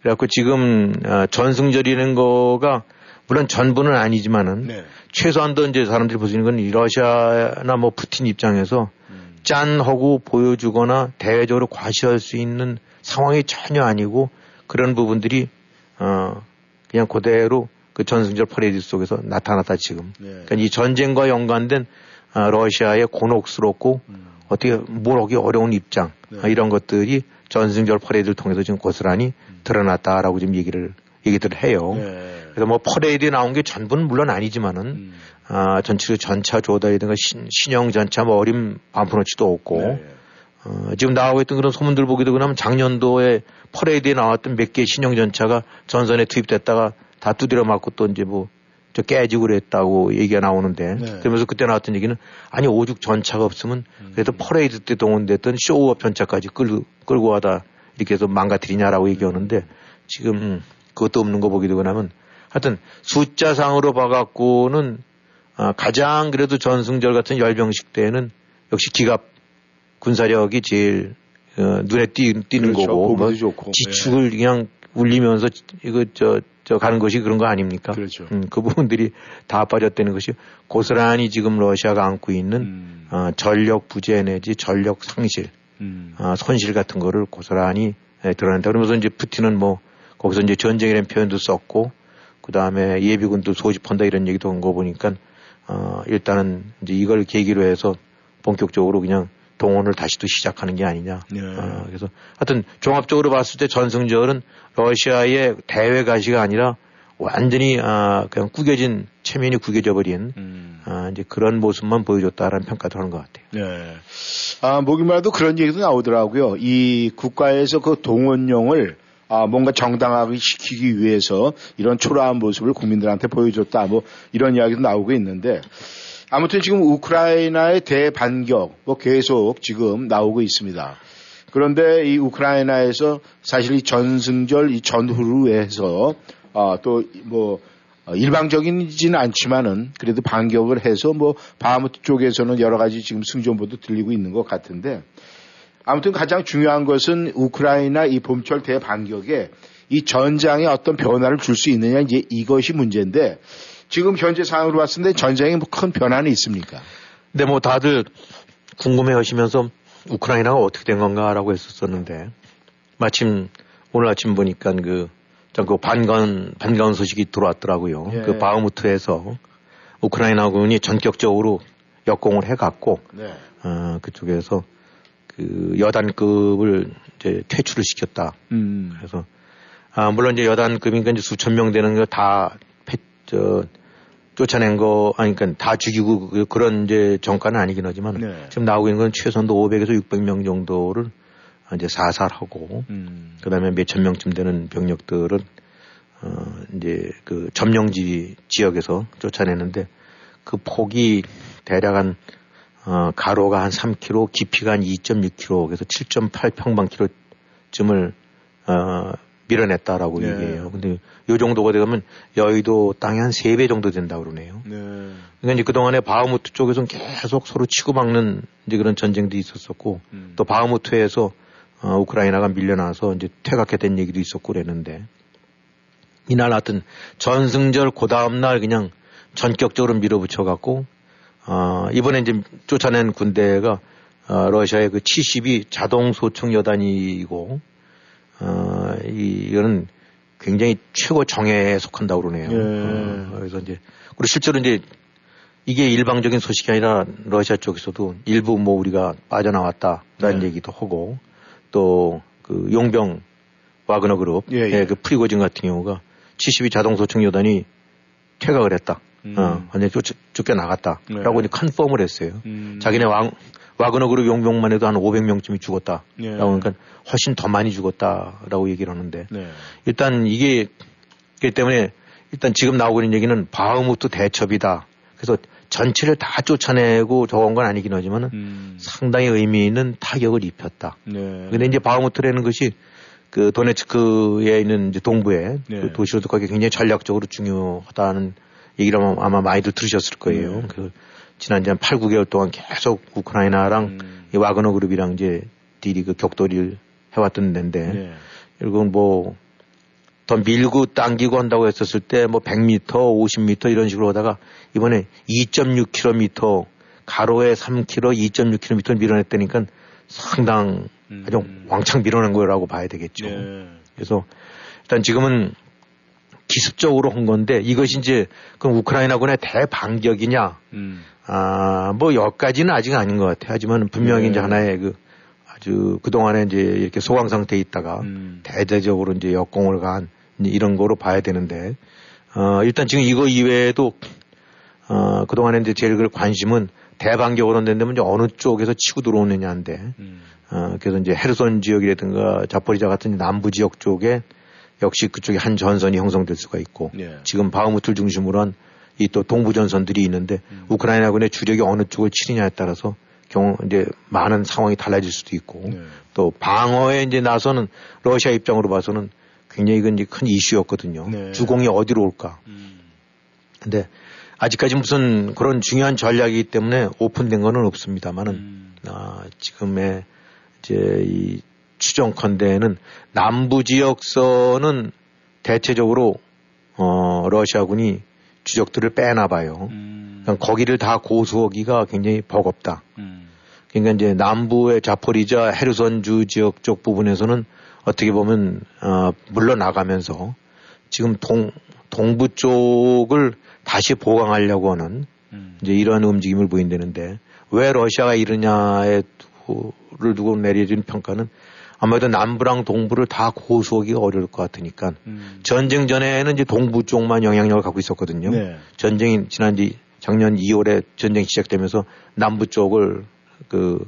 Speaker 2: 그래갖고 지금 어, 전승절이라는 거가 물론 전부는 아니지만은 네. 최소한도 이제 사람들이 보시는 건 러시아나 뭐 푸틴 입장에서 음. 짠 하고 보여주거나 대외적으로 과시할 수 있는 상황이 전혀 아니고 그런 부분들이 어 그냥 그대로 그 전승절 퍼레이드 속에서 나타났다 지금. 네. 그러니까 이 전쟁과 연관된 어, 러시아의 곤혹스럽고 음. 어떻게 뭘 하기 어려운 입장 네. 어, 이런 것들이 전승절 퍼레이드를 통해서 지금 고스란히 음. 드러났다라고 지금 얘기를 얘기들을 해요. 네. 그래서 뭐 퍼레이드에 나온 게 전부는 물론 아니지만은 음. 아 전체 전차 조달이든가 신, 신형 전차 뭐 어림 반 푼어치도 없고 네. 어, 지금 나오고 있던 그런 소문들 보게 되고 나면 작년도에 퍼레이드에 나왔던 몇 개의 신형 전차가 전선에 투입됐다가 다 두드려 맞고 또 이제 뭐 저 깨지고 그랬다고 얘기가 나오는데 네. 그러면서 그때 나왔던 얘기는 아니 오죽 전차가 없으면 그래도 음. 퍼레이드 때 동원됐던 show-up 전차까지 끌고 끌고 와다 이렇게 해서 망가뜨리냐라고 얘기하는데 지금 그것도 없는 거 보게 되고 나면 하여튼 숫자상으로 봐갖고는 아, 가장 그래도 전승절 같은 열병식 때는 역시 기갑 군사력이 제일 어, 눈에 띄, 는 그렇죠. 거고 뭐 지축을 네. 그냥 울리면서 이거 저, 저 가는 것이 그런 거 아닙니까?
Speaker 1: 그렇죠.
Speaker 2: 음, 그 부분들이 다 빠졌다는 것이 고스란히 지금 러시아가 안고 있는 음. 어, 전력 부재 내지 전력 상실, 음. 어, 손실 같은 거를 고스란히 예, 드러낸다. 그러면서 이제 푸틴은 뭐 거기서 이제 전쟁이라는 표현도 썼고 그 다음에 예비군도 소집한다 이런 얘기도 한 거 보니까 어, 일단은 이제 이걸 계기로 해서 본격적으로 그냥 동원을 다시 또 시작하는 게 아니냐. 네. 어, 그래서 하여튼 종합적으로 봤을 때 전승절은 러시아의 대외 가시가 아니라 완전히 아 그냥 구겨진 체면이 구겨져 버린 음. 아 이제 그런 모습만 보여줬다라는 평가도 하는 것 같아요.
Speaker 1: 네. 아 보기만 해도 그런 얘기도 나오더라고요. 이 국가에서 그 동원령을 아, 뭔가 정당하게 시키기 위해서 이런 초라한 모습을 국민들한테 보여줬다. 뭐 이런 이야기도 나오고 있는데 아무튼 지금 우크라이나의 대반격 뭐 계속 지금 나오고 있습니다. 그런데 이 우크라이나에서 사실 이 전승절 이 전후로 해서 아, 또뭐 어, 일방적이지는 않지만은 그래도 반격을 해서 뭐 바하무트 쪽에서는 여러 가지 지금 승전보도 들리고 있는 것 같은데 아무튼 가장 중요한 것은 우크라이나 이 봄철 대반격에 이 전장에 어떤 변화를 줄 수 있느냐 이제 이것이 문제인데 지금 현재 상황으로 봤을 때 전쟁에 뭐 큰 변화는 있습니까?
Speaker 2: 네, 뭐 다들 궁금해 하시면서 우크라이나가 어떻게 된 건가라고 했었었는데 마침 오늘 아침 보니까 그, 그 반가운, 반가운 소식이 들어왔더라고요. 예. 그 바흐무트에서 우크라이나군이 전격적으로 역공을 해갔고, 네. 어, 그쪽에서 그 여단급을 이제 퇴출을 시켰다. 음. 그래서 아, 물론 이제 여단급이니까 이제 수천 명 되는 거 다 저, 쫓아낸 거, 아니, 그러니까 다 죽이고 그, 그런 이제 정가는 아니긴 하지만 네. 지금 나오고 있는 건 최소한도 500에서 600명 정도를 이제 사살하고 음. 그 다음에 몇천 명쯤 되는 병력들은 어, 이제 그 점령지 지역에서 쫓아내는데 그 폭이 대략 한 어, 가로가 한 3km, 깊이가 한 2.6km, 그래서 7.8 평방키로쯤을 어, 밀어냈다라고 네. 얘기해요. 근데 요 정도가 되면 여의도 땅이 한 3배 정도 된다고 그러네요. 네. 그러니까 이제 그동안에 바흐무트 쪽에서는 계속 서로 치고받는 이제 그런 전쟁도 있었었고 음. 또 바흐무트에서 어, 우크라이나가 밀려나서 이제 퇴각해 된 얘기도 있었고 그랬는데 이날 하여튼 전승절 그 다음날 그냥 전격적으로 밀어붙여 갖고 어, 이번에 이제 쫓아낸 군대가 어, 러시아의 그72 자동 소총 여단이고 어, 이, 이거는 굉장히 최고 정예에 속한다고 그러네요. 예. 어, 그래서 이제, 그리고 실제로 이제 이게 일방적인 소식이 아니라 러시아 쪽에서도 일부 뭐 우리가 빠져나왔다라는 예. 얘기도 하고 또 그 용병 와그너 그룹, 예, 예. 그 프리고진 같은 경우가 72 자동소총 여단이 퇴각을 했다. 음. 어, 완전히 쫓, 쫓겨 나갔다라고 네. confirm을 했어요. 음. 자기네 왕, 와그너 그룹 용병만 해도 한 500명쯤이 죽었다. 네. 라고 하니까 훨씬 더 많이 죽었다 라고 얘기를 하는데 네. 일단 이게 그렇기 때문에 일단 지금 나오고 있는 얘기는 바흐무트 대첩이다. 그래서 전체를 다 쫓아내고 저건 건 아니긴 하지만 음. 상당히 의미 있는 타격을 입혔다. 네. 근데 이제 바흐무트라는 것이 그 도네츠크에 있는 이제 동부에 네. 그 도시로도 거기 굉장히 전략적으로 중요하다는 얘기를 아마 많이들 들으셨을 거예요. 네. 그 지난 이제 한 8, 9개월 동안 계속 우크라이나랑 음. 이 와그너 그룹이랑 이제 딜이 그 격돌이를 해왔던 데인데 네. 결국은 뭐 더 밀고 당기고 한다고 했었을 때 뭐 100m, 50m 이런 식으로 하다가 이번에 2.6km 가로에 3km, 2.6km 밀어냈다니까 상당 아주 음. 왕창 밀어낸 거라고 봐야 되겠죠. 네. 그래서 일단 지금은 기습적으로 한 건데 이것이 이제 그럼 우크라이나군의 대반격이냐? 음. 아, 뭐 여기까지는 아직 아닌 것 같아요. 하지만 분명히 네. 이제 하나의 그 아주 그 동안에 이제 이렇게 소강 상태에 있다가 음. 대대적으로 이제 역공을 간 이런 거로 봐야 되는데 어, 일단 지금 이거 이외에도 어, 그 동안에 이제 제일 관심은 대반격으로 된다면 이제 어느 쪽에서 치고 들어오느냐인데, 음. 어, 그래서 이제 헤르손 지역이라든가 자포리자 같은 남부 지역 쪽에 역시 그쪽에 한 전선이 형성될 수가 있고, 예. 지금 바흐무트를 중심으로 한 이 또 동부 전선들이 있는데, 음. 우크라이나군의 주력이 어느 쪽을 치느냐에 따라서 경우 이제 많은 상황이 달라질 수도 있고, 네. 또 방어에 이제 나서는 러시아 입장으로 봐서는 굉장히 이건 이제 큰 이슈였거든요. 네. 주공이 어디로 올까. 음. 근데 아직까지 무슨 그런 중요한 전략이기 때문에 오픈된 거는 없습니다만은 음. 아, 지금의 이제 이 추정컨대는 남부 지역서는 대체적으로 어 러시아군이 주적들을 빼나 봐요. 음. 그러니까 거기를 다 고수하기가 굉장히 버겁다. 음. 그러니까 이제 남부의 자포리자 헤르선주 지역 쪽 부분에서는 어떻게 보면 어 물러나가면서 지금 동 동부 쪽을 다시 보강하려고 하는 음. 이제 이러한 움직임을 보인다는데 왜 러시아가 이러냐에 를 두고 내려진 평가는 아무래도 남부랑 동부를 다 고수하기가 어려울 것 같으니까 음. 전쟁 전에는 이제 동부 쪽만 영향력을 갖고 있었거든요. 네. 전쟁이 지난 지 작년 2월에 전쟁 시작되면서 남부 쪽을 그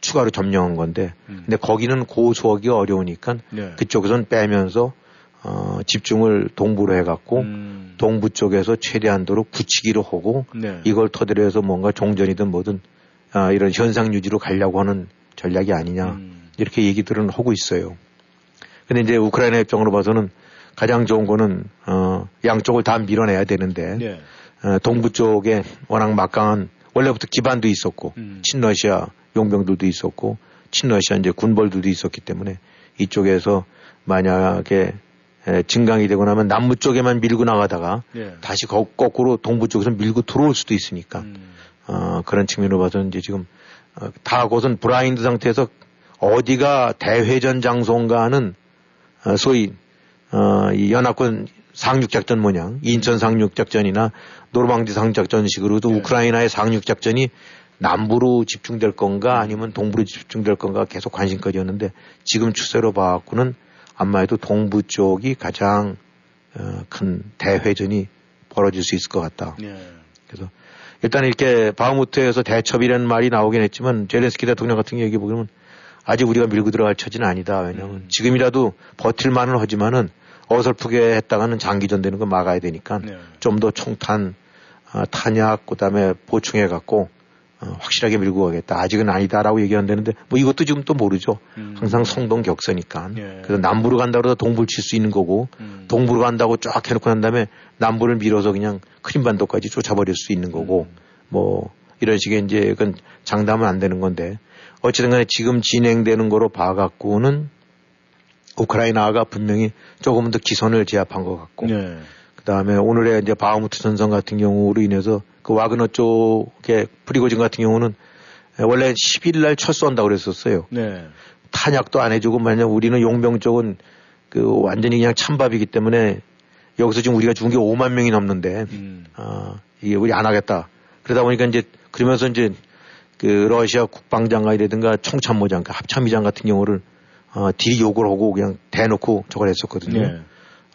Speaker 2: 추가로 점령한 건데 음. 근데 거기는 고수하기 어려우니까 네. 그쪽에선 빼면서 어, 집중을 동부로 해갖고 음. 동부 쪽에서 최대한도로 굳히기로 하고 네. 이걸 토대로 해서 뭔가 종전이든 뭐든 아, 이런 현상 유지로 가려고 하는 전략이 아니냐 음. 이렇게 얘기들은 하고 있어요. 근데 이제 우크라이나 입장으로 봐서는 가장 좋은 거는 어, 양쪽을 다 밀어내야 되는데 네. 어, 동부 쪽에 워낙 막강한 원래부터 기반도 있었고 음. 친러시아 용병들도 있었고 친러시아 이제 군벌들도 있었기 때문에 이쪽에서 만약에 에, 증강이 되고 나면 남부 쪽에만 밀고 나가다가 예. 다시 거, 꾸로 동부 쪽에서 밀고 들어올 수도 있으니까 음. 어, 그런 측면으로 봐서 이제 지금 어, 다 곳은 브라인드 상태에서 어디가 대회전 장소인가는 어, 소위 어, 이 연합군 상륙작전 모양 인천 상륙작전이나 노르망디 상륙작전식으로도 예. 우크라이나의 상륙작전이 남부로 집중될 건가 아니면 동부로 집중될 건가 계속 관심거리였는데 지금 추세로 봐갖고는 아마도 동부 쪽이 가장 어, 큰 대회전이 벌어질 수 있을 것 같다. 예. 그래서 일단 이렇게 바흐무트에서 대첩이라는 말이 나오긴 했지만 제렌스키 대통령 같은 얘기 보면 아직 우리가 밀고 들어갈 처지는 아니다. 왜냐하면 음. 지금이라도 버틸만은 하지만은 어설프게 했다가는 장기전 되는 거 막아야 되니까 네. 좀더 총탄, 어, 탄약, 그 다음에 보충해 갖고 어, 확실하게 밀고 가겠다. 아직은 아니다라고 얘기한다는데 뭐 이것도 지금 또 모르죠. 음. 항상 성동 격서니까. 예. 그래서 남부로 간다고 해서 동부를 칠 수 있는 거고 음. 동부로 간다고 쫙 해놓고 난 다음에 남부를 밀어서 그냥 크림반도까지 쫓아버릴 수 있는 거고 음. 뭐 이런 식의 이제 그건 장담은 안 되는 건데 어쨌든 간에 지금 진행되는 거로 봐갖고는 우크라이나가 분명히 조금은 더 기선을 제압한 것 같고 예. 그 다음에 오늘의 이제 바흐무트 전선 같은 경우로 인해서 그 와그너 쪽에 프리고진 같은 경우는 원래 10일 날 철수한다고 그랬었어요. 네. 탄약도 안 해주고 만약 우리는 용병 쪽은 그 완전히 그냥 찬밥이기 때문에 여기서 지금 우리가 죽은 게 5만 명이 넘는데 음. 아 이게 우리 안 하겠다. 그러다 보니까 이제 그러면서 이제 그 러시아 국방장관이라든가 총참모장, 그 합참의장 같은 경우를 어, 딜이 욕을 하고 그냥 대놓고 저걸 했었거든요. 네.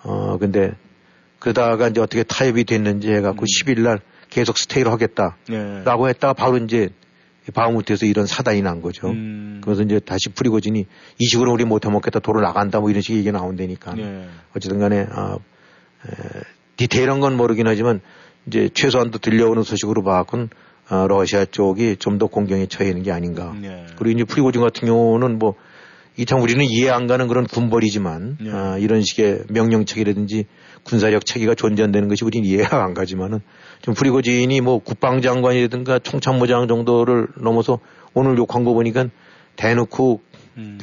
Speaker 2: 어 근데 그러다가 이제 어떻게 타협이 됐는지 해갖고 음. 10일 날 계속 스테이를 하겠다라고 네. 했다가 바로 이제 바흐무트에서 이런 사단이 난 거죠. 음. 그래서 이제 다시 프리고진이 이 식으로 우리 못 해 먹겠다 도로 나간다 뭐 이런 식의 얘기 나온다니까. 네. 어쨌든 간에 아, 에, 디테일한 건 모르긴 하지만 이제 최소한도 들려오는 소식으로 봐갖고는 어, 러시아 쪽이 좀 더 공경에 처해 있는 게 아닌가. 네. 그리고 이제 프리고진 같은 경우는 뭐 이참 우리는 이해 안 가는 그런 군벌이지만 네. 어, 이런 식의 명령 체계라든지 군사력 체계가 존재한다는 것이 우리는 이해가 안 가지만은 좀 프리고진이 뭐 국방장관이라든가 총참모장 정도를 넘어서 오늘 욕한 거 보니까 대놓고 음.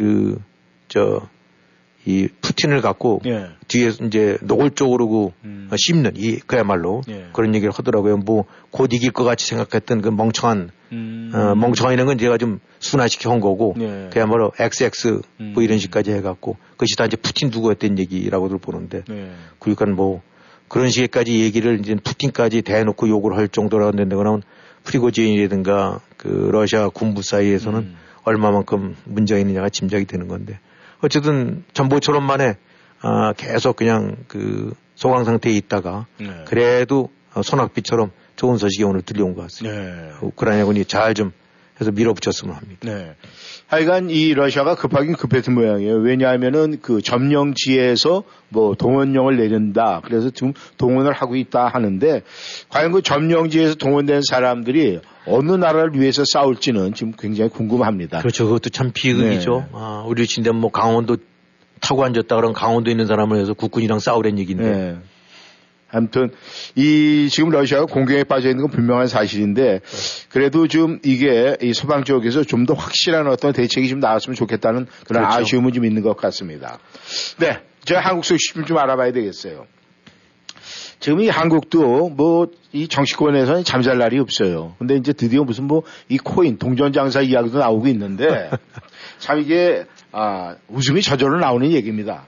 Speaker 2: 그저 이 푸틴을 갖고 예. 뒤에 이제 노골적으로 그 음. 씹는 이 그야말로 예. 그런 얘기를 하더라고요. 뭐 곧 이길 것 같이 생각했던 그 멍청한 음. 어, 멍청한 이런 제가 좀 순화시켜 온 거고 예. 그야말로 XX 음. 뭐 이런 식까지 해갖고 그것이 다 이제 푸틴 누구였던 얘기라고들 보는데 예. 그러니까 뭐 그런 식까지 얘기를 이제 푸틴까지 대놓고 욕을 할 정도라고 된다고 나면 프리고진이라든가 그 러시아 군부 사이에서는 음. 얼마만큼 문제가 있느냐가 짐작이 되는 건데 어쨌든 전보처럼 만에 아, 계속 그냥 그 소강 상태에 있다가 네. 그래도 손학비처럼 좋은 소식이 오늘 들려온 것 같습니다. 네. 우크라이나군이 잘 좀 해서 밀어붙였으면 합니다. 네.
Speaker 1: 하여간 이 러시아가 급하긴 급했던 모양이에요. 왜냐하면은 그 점령지에서 뭐 동원령을 내린다. 그래서 지금 동원을 하고 있다 하는데 과연 그 점령지에서 동원된 사람들이 어느 나라를 위해서 싸울지는 지금 굉장히 궁금합니다.
Speaker 2: 그렇죠. 그것도 참 비극이죠. 네. 아, 우리 진짜 뭐 강원도 타고 앉았다 그러면 강원도에 있는 사람을 해서 국군이랑 싸우란 얘기인데. 네.
Speaker 1: 아무튼 이 지금 러시아가 공격에 빠져 있는 건 분명한 사실인데 그래도 좀 이게 이 서방 지역에서 좀 더 확실한 어떤 대책이 좀 나왔으면 좋겠다는 그런 그렇죠. 아쉬움은 좀 있는 것 같습니다. 네, 제가 한국 소식 좀 알아봐야 되겠어요. 지금 이 한국도 뭐 이 정치권에서는 잠잘 날이 없어요. 근데 이제 드디어 무슨 뭐 이 코인 동전 장사 이야기도 나오고 있는데 참 이게 아 웃음이 저절로 나오는 얘기입니다.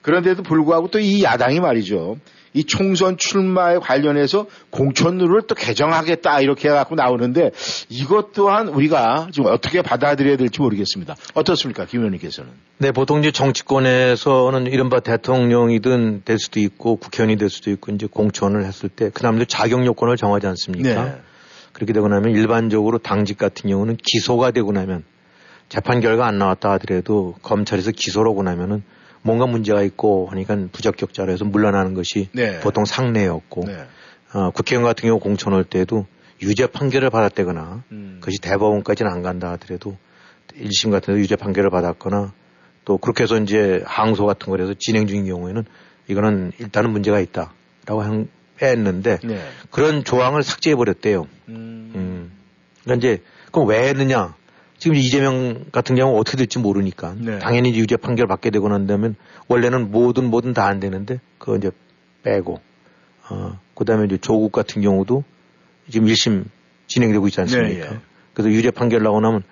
Speaker 1: 그런데도 불구하고 또 이 야당이 말이죠. 이 총선 출마에 관련해서 공천룰을 또 개정하겠다 이렇게 해갖고 나오는데 이것 또한 우리가 지금 어떻게 받아들여야 될지 모르겠습니다. 어떻습니까, 김 의원님께서는?
Speaker 2: 네, 보통 이제 정치권에서는 이른바 대통령이든 될 수도 있고 국회의원이 될 수도 있고 이제 공천을 했을 때 그다음에 자격 요건을 정하지 않습니까? 네. 그렇게 되고 나면 일반적으로 당직 같은 경우는 기소가 되고 나면 재판 결과 안 나왔다 하더라도 검찰에서 기소를 하고 나면은 뭔가 문제가 있고 하니까 부적격자로 해서 물러나는 것이 네. 보통 상례였고 네. 어, 국회의원 같은 경우 공천할 때도 유죄 판결을 받았다거나 음. 그것이 대법원까지는 안 간다 하더라도 1심 같은 데 유죄 판결을 받았거나 또 그렇게 해서 이제 항소 같은 거에서 진행 중인 경우에는 이거는 일단은 문제가 있다라고 한, 했는데 네. 그런 조항을 삭제해 버렸대요. 음. 음. 그러니까 이제 그럼 왜 했느냐? 지금 이재명 같은 경우 어떻게 될지 모르니까 네. 당연히 유죄 판결 받게 되고 난다면 원래는 뭐든 뭐든 다 안 되는데 그거 이제 빼고 어 그다음에 이제 조국 같은 경우도 지금 1심 진행되고 있지 않습니까? 네, 예. 그래서 유죄 판결 나고 나면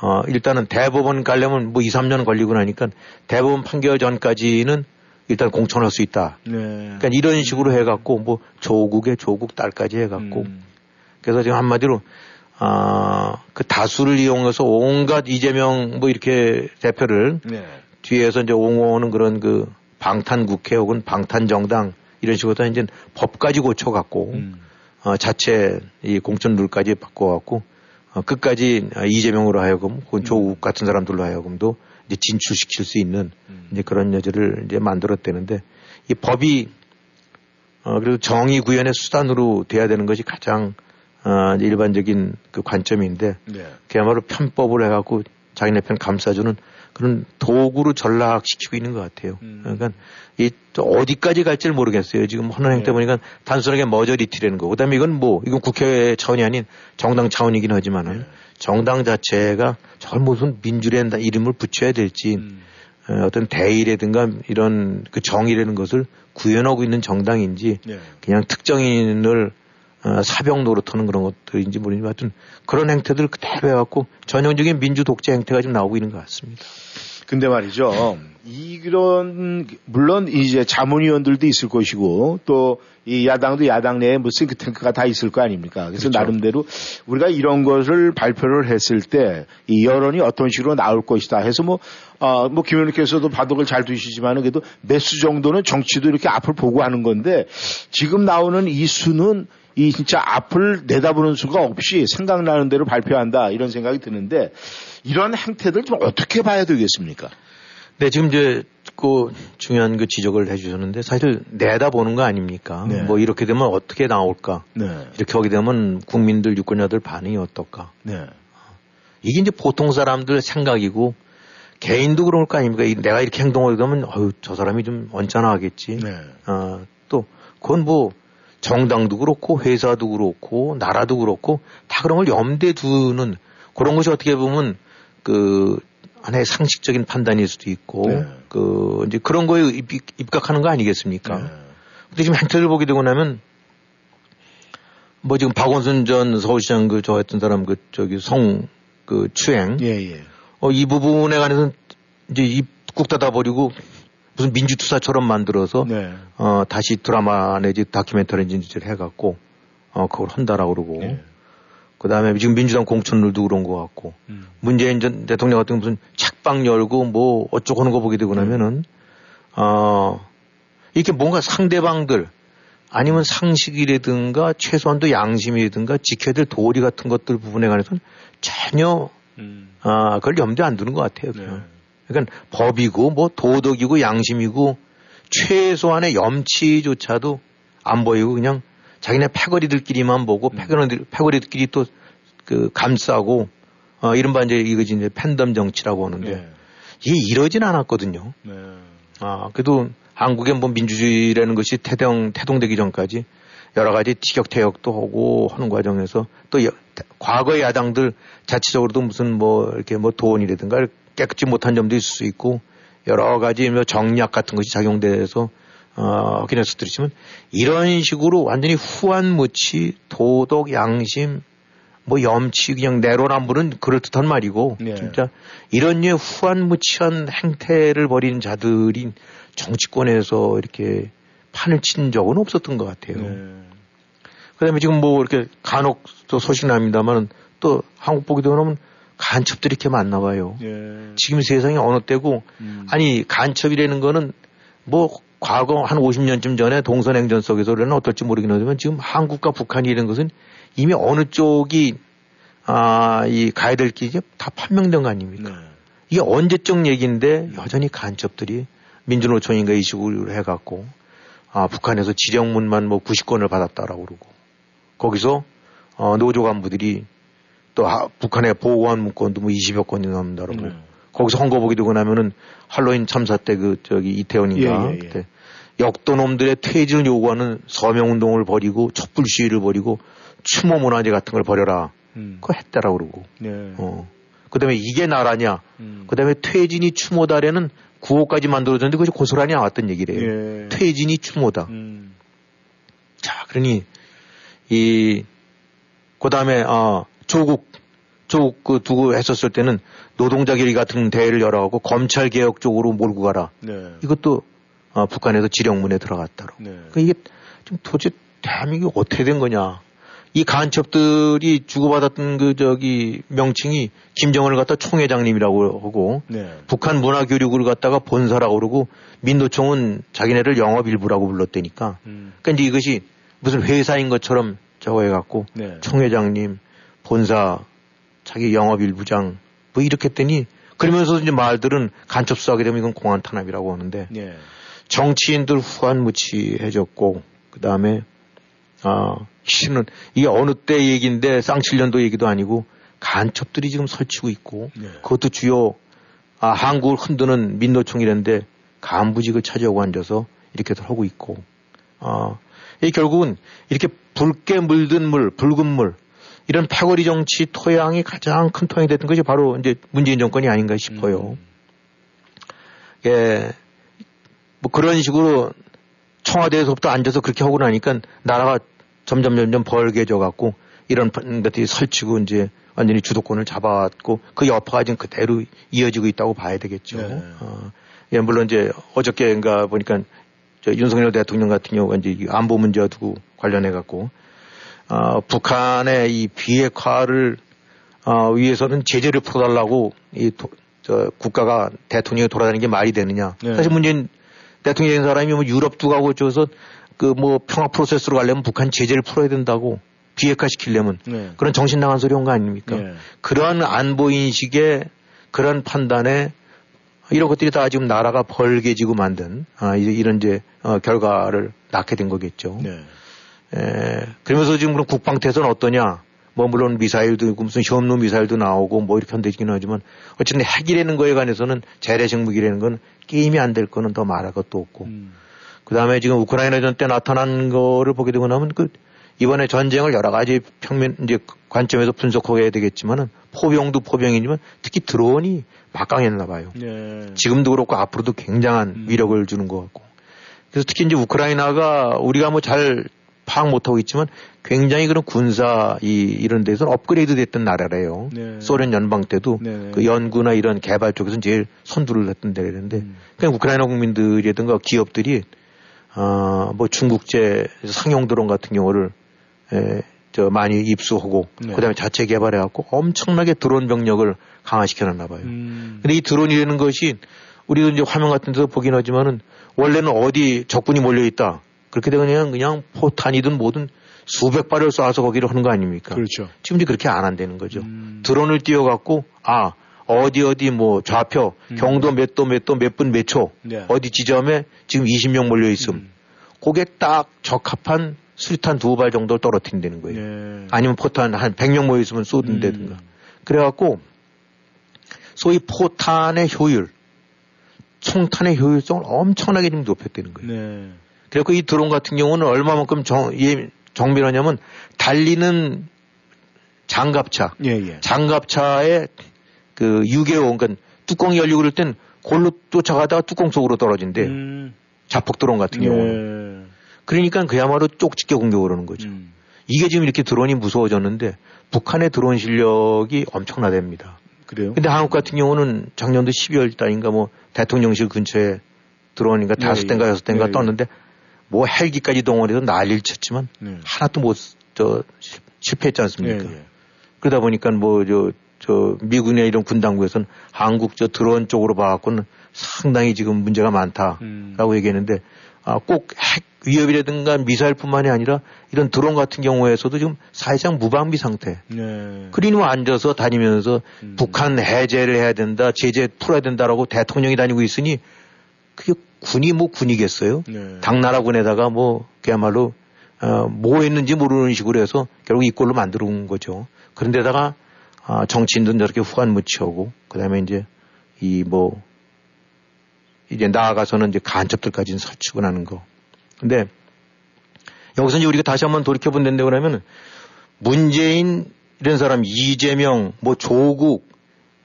Speaker 2: 어 일단은 대법원 가려면 뭐 2, 3년 걸리고 나니까 대법원 판결 전까지는 일단 공천할 수 있다. 네. 그러니까 이런 식으로 해갖고 뭐 조국의 조국 딸까지 해갖고 음. 그래서 지금 한마디로 아, 그 다수를 이용해서 온갖 이재명 뭐 이렇게 대표를 네. 뒤에서 이제 옹호하는 그런 그 방탄 국회 혹은 방탄 정당 이런 식으로 다 이제 법까지 고쳐갖고 음. 어, 자체 이 공천 룰까지 바꿔갖고 어, 끝까지 이재명으로 하여금 혹은 조국 음. 같은 사람들로 하여금도 이제 진출시킬 수 있는 음. 이제 그런 여지를 이제 만들었대는데 이 법이 어, 그리고 정의 구현의 수단으로 돼야 되는 것이 가장 어, 일반적인 그 관점인데 네. 그야말로 편법을 해갖고 자기네 편 감싸주는 그런 도구로 전락시키고 있는 것 같아요. 음. 그러니까 이 어디까지 갈지를 모르겠어요. 지금 헌한 행태 네. 보니까 단순하게 머저리티라는 거. 그다음에 이건 뭐 이건 국회 차원이 아닌 정당 차원이긴 하지만은 네. 정당 자체가 저 무슨 민주랜다 이름을 붙여야 될지 음. 어, 어떤 대의라든가 이런 그 정의라는 것을 구현하고 있는 정당인지 네. 그냥 특정인을 어, 사병 노릇하는 그런 것들인지 모르지만 하여튼 그런 행태들 그대로 해갖고 전형적인 민주 독재 행태가 좀 나오고 있는 것 같습니다.
Speaker 1: 근데 말이죠. 이런 물론 이제 자문위원들도 있을 것이고 또 이 야당도 야당 내에 뭐 싱크탱크가 다 있을 거 아닙니까? 그래서 그렇죠. 나름대로 우리가 이런 것을 발표를 했을 때 이 여론이 어떤 식으로 나올 것이다 해서 뭐, 어, 뭐 김현우께서도 바둑을 잘 두시지만은 그래도 몇수 정도는 정치도 이렇게 앞을 보고 하는 건데 지금 나오는 이 수는 이 진짜 앞을 내다보는 수가 없이 생각나는 대로 발표한다 이런 생각이 드는데 이런 행태들 좀 어떻게 봐야 되겠습니까?
Speaker 2: 네, 지금 이제 그 중요한 그 지적을 해주셨는데 사실 내다보는 거 아닙니까? 네. 뭐 이렇게 되면 어떻게 나올까? 네. 이렇게 하게 되면 국민들 유권자들 반응이 어떨까? 네. 이게 이제 보통 사람들 생각이고 개인도 그럴 거 아닙니까? 내가 이렇게 행동하게 되면 어유 저 사람이 좀 언짢아하겠지. 네. 어, 또 그건 뭐 정당도 그렇고 회사도 그렇고 나라도 그렇고 다 그런 걸 염두에 두는 그런 것이 어떻게 보면 그 하나의 상식적인 판단일 수도 있고 네. 그 이제 그런 거에 입, 각하는거 아니겠습니까? 네. 근데 지금 행태를 보게 되고 나면 뭐 지금 박원순 전 서울시장 그 저 했던 사람 그 저기 성 그 추행 예, 예. 어, 이 부분에 관해서는 이제 입국 닫아버리고 무슨 민주투사처럼 만들어서 네. 어 다시 드라마 내지 다큐멘터리 인지를 해갖고 어 그걸 한다라고 그러고 네. 그 다음에 지금 민주당 공천룰도 그런 것 같고 음. 문재인 전 대통령 같은 무슨 책방 열고 뭐 어쩌고 하는 거 보게 되고 나면은 어 이렇게 뭔가 상대방들 아니면 상식이라든가 최소한도 양심이라든가 지켜야 될 도리 같은 것들 부분에 관해서는 전혀 음. 아, 그걸 염두에 안 두는 것 같아요. 네. 그러니까 법이고 뭐 도덕이고 양심이고 최소한의 염치조차도 안 보이고 그냥 자기네 패거리들끼리만 보고 음. 패거리들, 패거리들끼리 또 그 감싸고 어, 이른바 이제 이거지 이제 팬덤 정치라고 하는데 네. 이게 이러진 않았거든요. 네. 아, 그래도 한국의 뭐 민주주의라는 것이 태동, 태동되기 전까지 여러 가지 티격태격도 하고 하는 과정에서 또 여, 과거의 야당들 자체적으로도 무슨 뭐 이렇게 뭐 도원이라든가 깨끗이 못한 점도 있을 수 있고 여러 가지 뭐 정략 같은 것이 작용돼서 어, 하긴 했었지만 이런 식으로 완전히 후한무치 도덕 양심 뭐 염치 그냥 내로남불은 그럴듯한 말이고 네. 진짜 이런 류의 후한무치한 행태를 벌인 자들이 정치권에서 이렇게 판을 친 적은 없었던 것 같아요. 네. 그다음에 지금 뭐 이렇게 간혹 또 소식 납니다만 또 한국 보기도 그러면 간첩들이 이렇게 많나 봐요. 예. 지금 세상이 어느 때고 음. 아니 간첩이라는 거는 뭐 과거 한 50년쯤 전에 동서냉전 속에서는 어떨지 모르긴 하지만 지금 한국과 북한이 이런 것은 이미 어느 쪽이 아, 이 가야 될 길이 다 판명된 거 아닙니까? 네. 이게 언제적 얘기인데 여전히 간첩들이 민주노총인가 이 식으로 해갖고 아, 북한에서 지령문만 뭐 90건을 받았다라고 그러고 거기서 어, 노조 간부들이 또 하, 북한의 보고한 문건도 뭐 20여 건이 나온다라고 네. 거기서 헌거보기 되고 나면은 할로윈 참사 때 그 저기 이태원인가 예, 예, 예. 그때 역도놈들의 퇴진을 요구하는 서명운동을 벌이고 촛불 시위를 벌이고 추모 문화재 같은 걸 벌여라. 음. 그거 했다라고 그러고. 네. 어. 그 다음에 이게 나라냐. 음. 그 다음에 퇴진이 추모다래는 구호까지 만들어졌는데 그것이 고스란히 나왔던 얘기래요. 예. 퇴진이 추모다. 음. 자, 그러니 이, 그 다음에, 어, 조국, 조국 그 두고 했었을 때는 노동자 결의 같은 대회를 열어가고 검찰 개혁 쪽으로 몰고 가라. 네. 이것도 어, 북한에서 지령문에 들어갔다로. 네. 그러니까 이게 좀 도대체 대한민국이 어떻게 된 거냐. 이 간첩들이 주고받았던 그 저기 명칭이 김정은을 갖다 총회장님이라고 하고 네. 북한 문화 교육을 갖다가 본사라고 그러고 민노총은 자기네를 영업 일부라고 불렀다니까. 음. 그러니까 이제 이것이 무슨 회사인 것처럼 저거 해갖고 네. 총회장님, 본사, 자기 영업일부장 뭐 이렇게 했더니 그러면서 이제 말들은 간첩 수하게 되면 이건 공안 탄압이라고 하는데 네. 정치인들 후한무치해졌고 그 다음에 아 실은 이게 어느 때 얘기인데 쌍칠년도 얘기도 아니고 간첩들이 지금 설치고 있고 네. 그것도 주요 아, 한국을 흔드는 민노총이랬는데 간부직을 차지하고 앉아서 이렇게들 하고 있고 아, 이 결국은 이렇게 붉게 물든 물, 붉은 물 이런 패거리 정치 토양이 가장 큰 토양이 됐던 것이 바로 이제 문재인 정권이 아닌가 싶어요. 음. 예, 뭐 그런 식으로 청와대에서부터 앉아서 그렇게 하고 나니까 나라가 점점 점점 벌게져 갖고 이런 것들이 설치고 이제 완전히 주도권을 잡아왔고 그 여파가 지금 그대로 이어지고 있다고 봐야 되겠죠. 네. 어, 예, 물론 이제 어저께인가 보니까 저 윤석열 대통령 같은 경우가 이제 안보 문제와 두고 관련해 갖고 어, 북한의 이 비핵화를 어, 위해서는 제재를 풀어달라고 이 도, 저 국가가 대통령이 돌아다니는 게 말이 되느냐. 네. 사실 문재인 대통령 인 사람이 뭐 유럽 두 가고 저서 그 뭐 평화 프로세스로 가려면 북한 제재를 풀어야 된다고 비핵화 시키려면 네. 그런 정신 나간 소리 온 거 아닙니까? 네. 그런 안보 인식에 그런 판단에 이런 것들이 다 지금 나라가 벌게지고 만든 아, 이런 이제 어, 결과를 낳게 된 거겠죠. 네. 에, 그러면서 지금 그럼 국방태세는 어떠냐? 뭐 물론 미사일도 있고 무슨 현무 미사일도 나오고 뭐 이렇게 한다긴 하지만 어쨌든 핵이라는 거에 관해서는 재래식 무기라는 건 게임이 안 될 거는 더 말할 것도 없고 음. 그 다음에 지금 우크라이나전 때 나타난 거를 보게 되고 나면 그 이번에 전쟁을 여러 가지 평면 이제 관점에서 분석하게 되겠지만은 포병도 포병이지만 특히 드론이 막강했나 봐요. 네. 지금도 그렇고 앞으로도 굉장한 음. 위력을 주는 것 같고. 그래서 특히 이제 우크라이나가 우리가 뭐잘 파악 못하고 있지만 굉장히 그런 군사 이 이런 데서 업그레이드 됐던 나라래요. 네. 소련 연방 때도 네. 그 연구나 이런 개발 쪽에서는 제일 선두를 했던 데라는데 음. 그냥 우크라이나 국민들이든가 기업들이 어, 뭐 중국제 상용 드론 같은 경우를 에, 저 많이 입수하고 네. 그다음에 자체 개발해 갖고 엄청나게 드론 병력을 강화시켜 놨나 봐요. 음. 근데 이 드론이라는 것이 우리도 이제 화면 같은 데서 보긴 하지만은 원래는 어디 적군이 몰려 있다. 그렇게 되면 그냥 포탄이든 뭐든 수백 발을 쏴서 거기를 하는 거 아닙니까?
Speaker 1: 그렇죠.
Speaker 2: 지금 이제 그렇게 안 한다는 거죠. 음. 드론을 띄워갖고 아 어디 어디 뭐 좌표 음. 경도 몇 도 몇 도 몇 분 몇 초 네. 어디 지점에 지금 20명 몰려 있음. 음. 그게 딱 적합한 수류탄 두 발 정도를 떨어뜨린다는 거예요. 네. 아니면 포탄 한 100명 모여 있으면 쏘든다든가. 음. 그래갖고 소위 포탄의 효율, 총탄의 효율성을 엄청나게 좀 높였다는 거예요. 네. 그래갖고 이 드론 같은 경우는 얼마만큼 정, 예, 정밀하냐면 달리는 장갑차, 예, 예. 장갑차에 그 유계호, 그러니까 뚜껑이 열리고 그럴 땐 골로 쫓아가다가 뚜껑 속으로 떨어진대. 음. 자폭 드론 같은 예. 경우는. 그러니까 그야말로 쪽집게 공격을 하는 거죠. 음. 이게 지금 이렇게 드론이 무서워졌는데 북한의 드론 실력이 엄청나답니다.
Speaker 1: 그래요?
Speaker 2: 근데 한국 같은 경우는 작년도 12월 달인가 뭐 대통령실 근처에 드론인가 예, 다섯 대인가 예. 여섯 대인가 예, 예. 떴는데 뭐 헬기까지 동원해서 난리를 쳤지만 네. 하나도 못 저 실패했지 않습니까? 예, 그러다 보니까 뭐저 저 미국이나 이런 군당국에서는 한국 저 드론 쪽으로 봐갖고는 상당히 지금 문제가 많다라고 음. 얘기했는데 아, 꼭 핵 위협이라든가 미사일뿐만이 아니라 이런 드론 같은 경우에서도 지금 사실상 무방비 상태. 네. 그리고 앉아서 다니면서 음. 북한 해제를 해야 된다, 제재 풀어야 된다라고 대통령이 다니고 있으니 그게 군이 뭐 군이겠어요? 네. 당나라군에다가 뭐 그야말로 어, 뭐 했는지 모르는 식으로 해서 결국 이 꼴로 만들어 온 거죠. 그런데다가 아, 정치인들은 저렇게 후한 무치하고 그다음에 이제 이 뭐 이제 나아가서는 이제 간첩들까지는 설치고 하는 거. 근데 여기서 이제 우리가 다시 한번 돌이켜 본다는데 그러면 문재인 이런 사람 이재명 뭐 조국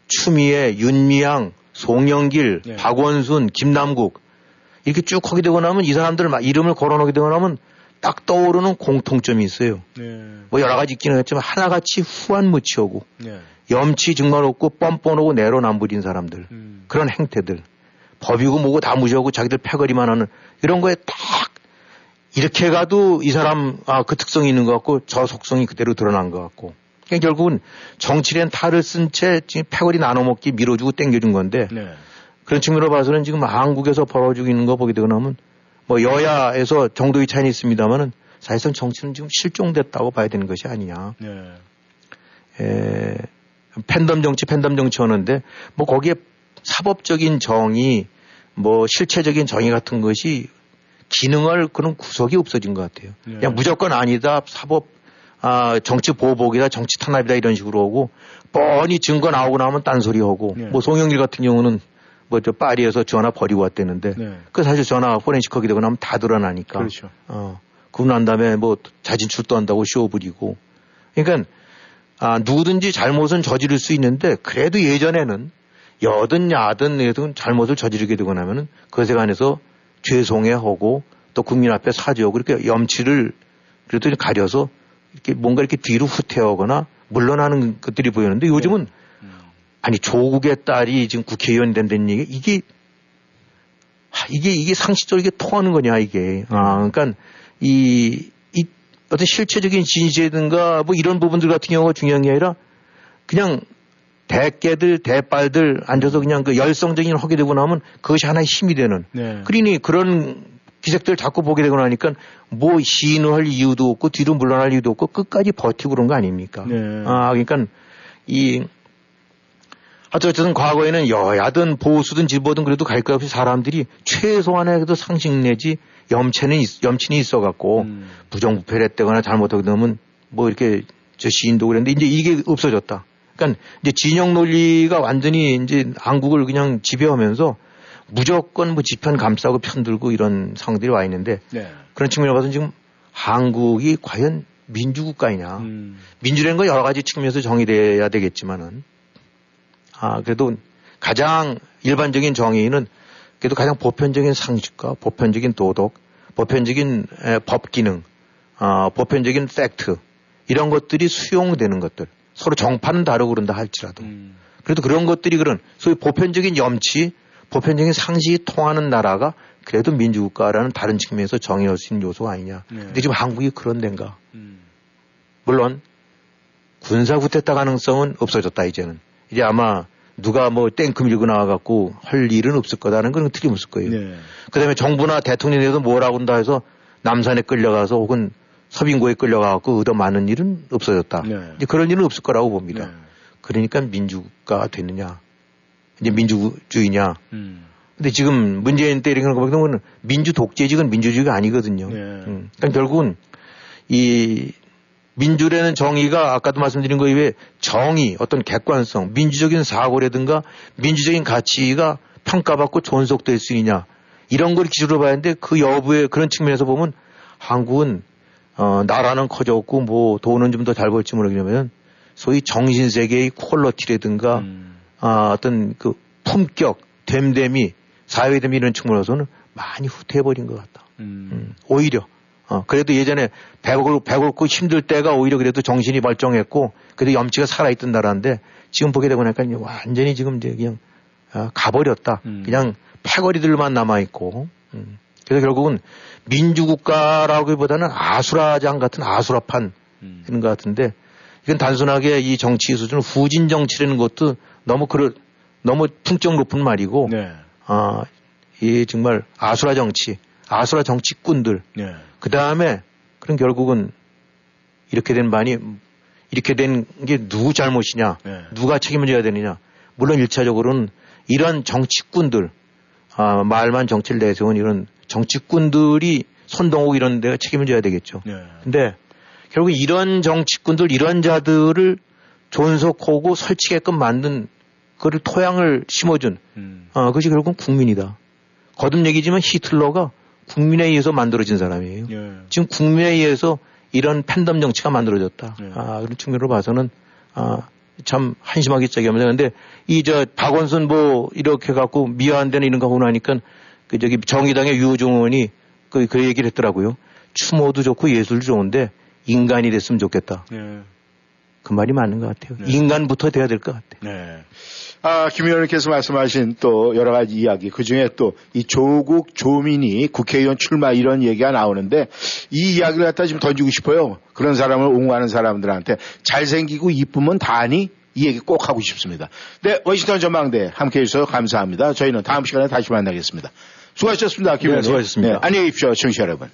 Speaker 2: 추미애 윤미향 송영길 네. 박원순 김남국 이렇게 쭉 하게 되고 나면 이 사람들 이름을 걸어놓게 되고 나면 딱 떠오르는 공통점이 있어요. 네. 뭐 여러 가지 있기는 했지만 하나같이 후한무치하고 네. 염치 정말 없고 뻔뻔하고 내로남불인 사람들 음. 그런 행태들 법이고 뭐고 다 무시하고 자기들 패거리만 하는 이런 거에 딱 이렇게 가도 이 사람 아, 그 특성이 있는 것 같고 저 속성이 그대로 드러난 것 같고 그러니까 결국은 정치랜 탈을 쓴 채 패거리 나눠먹기 밀어주고 땡겨준 건데 네. 그런 측면으로 봐서는 지금 한국에서 벌어지고 있는 거 보게 되고 나면 뭐 여야에서 정도의 차이는 있습니다만은 사실상 정치는 지금 실종됐다고 봐야 되는 것이 아니냐. 네. 에, 팬덤 정치, 팬덤 정치 하는데 뭐 거기에 사법적인 정의, 뭐 실체적인 정의 같은 것이 기능을 그런 구석이 없어진 것 같아요. 네. 그냥 무조건 아니다 사법 아, 정치 보복이다 정치 탄압이다 이런 식으로 오고 뻔히 증거 나오고 나면 딴소리 하고 네. 뭐 송영길 같은 경우는 뭐 저 파리에서 전화 버리고 왔대는데 네. 그 사실 전화 포렌식 하게 되고 나면 다 드러나니까
Speaker 1: 그렇죠.
Speaker 2: 어 그러고 난 다음에 뭐 자진 출두한다고 쇼 부리고 그러니까 아, 누구든지 잘못은 저지를 수 있는데 그래도 예전에는 여든 야든 여든 잘못을 저지르게 되고 나면은 그것에 관해서 죄송해하고 또 국민 앞에 사죄하고 그렇게 염치를 그래도 가려서 이렇게 뭔가 이렇게 뒤로 후퇴하거나 물러나는 것들이 보이는데 요즘은 네. 음. 아니 조국의 딸이 지금 국회의원 된다는 얘기 이게 이게 이게 상식적으로 이게 통하는 거냐 이게 아 그러니까 이, 이 어떤 실체적인 진실이든가 뭐 이런 부분들 같은 경우가 중요한 게 아니라 그냥 대깨들, 대빨들 앉아서 그냥 그 열성적인 하게 되고 나면 그것이 하나의 힘이 되는. 네. 그러니 그런 기색들 자꾸 보게 되고 나니까 뭐 시인을 이유도 없고 뒤로 물러날 이유도 없고 끝까지 버티고 그런 거 아닙니까? 네. 아, 그러니까 이 하여튼 과거에는 여야든 보수든 진보든 그래도 갈 것 없이 사람들이 최소한의 그래도 상식 내지 염치는, 염친이 있어갖고 음. 부정부패했다거나 잘못하게 되면 뭐 이렇게 저 시인도 그랬는데 이제 이게 없어졌다. 그러니까 이제 진영 논리가 완전히 이제 한국을 그냥 지배하면서 무조건 뭐 지편 감싸고 편들고 이런 상황들이 와 있는데 네. 그런 측면에 봐서 지금 한국이 과연 민주국가이냐. 음. 민주라는 건 여러 가지 측면에서 정의돼야 되겠지만은 아, 그래도 가장 일반적인 정의는 그래도 가장 보편적인 상식과 보편적인 도덕, 보편적인 에, 법 기능, 어, 보편적인 팩트 이런 것들이 수용되는 것들. 서로 정파는 다르고 그런다 할지라도. 음. 그래도 그런 것들이 그런 소위 보편적인 염치, 보편적인 상식이 통하는 나라가 그래도 민주국가라는 다른 측면에서 정의할 수 있는 요소가 아니냐. 네. 근데 지금 한국이 그런 데인가. 음. 물론 군사 구태타 가능성은 없어졌다 이제는. 이제 아마 누가 뭐 땡크 밀고 나와갖고 할 일은 없을 거다는 건 틀림없을 거예요. 네. 그 다음에 정부나 대통령에도 뭐라고 한다 해서 남산에 끌려가서 혹은 서빙고에 끌려가고 얻어 많은 일은 없어졌다. 네. 이제 그런 일은 없을 거라고 봅니다. 네. 그러니까 민주가 됐느냐, 이제 민주주의냐. 음. 근데 지금 문재인 때리는 거 보면 민주 독재직은 민주주의가 아니거든요. 네. 음. 그러니까 결국은 이 민주라는 정의가 아까도 말씀드린 거에 비해 정의, 어떤 객관성, 민주적인 사고라든가 민주적인 가치가 평가받고 존속될 수 있냐 이런 걸 기준으로 봐야 하는데 그 여부에 그런 측면에서 보면 한국은 어, 나라는 커졌고 뭐 돈은 좀 더 잘 벌지 모르겠냐면 소위 정신 세계의 퀄러티라든가 음. 아, 어떤 그 품격, 됨됨이, 사회됨이 이런 측면에서는 많이 후퇴해버린 것 같다. 음. 음, 오히려 어, 그래도 예전에 배고프, 배고프고 힘들 때가 오히려 그래도 정신이 발정했고 그래도 염치가 살아있던 나라인데 지금 보게 되고 나니까 완전히 지금 이제 그냥 아, 가버렸다. 음. 그냥 패거리들만 남아있고. 음. 그래서 결국은 민주국가라기보다는 아수라장 같은 아수라판 음. 이런 것 같은데 이건 단순하게 이 정치 수준 후진 정치라는 것도 너무 그럴 너무 풍적 높은 말이고 네. 아, 이 정말 아수라 정치, 아수라 정치꾼들. 네. 그 다음에 그럼 결국은 이렇게 된 반이 이렇게 된 게 누구 잘못이냐, 네. 누가 책임을 져야 되느냐. 물론 일차적으로는 이런 정치꾼들, 아, 말만 정치를 내세운 이런 정치꾼들이 손동욱 이런 데가 책임을 져야 되겠죠. 네. 근데 결국 이런 정치꾼들, 이런 자들을 존속하고 설치게끔 만든 그를 토양을 심어준, 음. 어, 그것이 결국은 국민이다. 거듭 얘기지만 히틀러가 국민에 의해서 만들어진 사람이에요. 예. 지금 국민에 의해서 이런 팬덤 정치가 만들어졌다. 예. 아, 그런 측면으로 봐서는 아, 참 한심하게 짝이합니다. 근데 이 저 박원순 뭐 이렇게 갖고 미화한데는 이런 거 보고 나니까 그 저기 정의당의 유호종 의원이 그, 그 얘기를 했더라고요. 추모도 좋고 예술도 좋은데 인간이 됐으면 좋겠다. 예. 그 말이 맞는 것 같아요. 네. 인간부터 돼야 될 것 같아요. 네.
Speaker 1: 아, 김 의원님께서 말씀하신 또 여러 가지 이야기, 그 중에 또 이 조국 조민이 국회의원 출마 이런 얘기가 나오는데 이 이야기를 갖다 지금 던지고 싶어요. 그런 사람을 옹호하는 사람들한테 잘생기고 이쁘면 다니? 이 얘기 꼭 하고 싶습니다. 네, 워싱턴 전망대 함께 해주셔서 감사합니다. 저희는 다음 시간에 다시 만나겠습니다. 수고하셨습니다. 김 네, 의원님.
Speaker 2: 네, 수고하셨습니다. 네,
Speaker 1: 안녕히 계십시오. 청취자 여러분.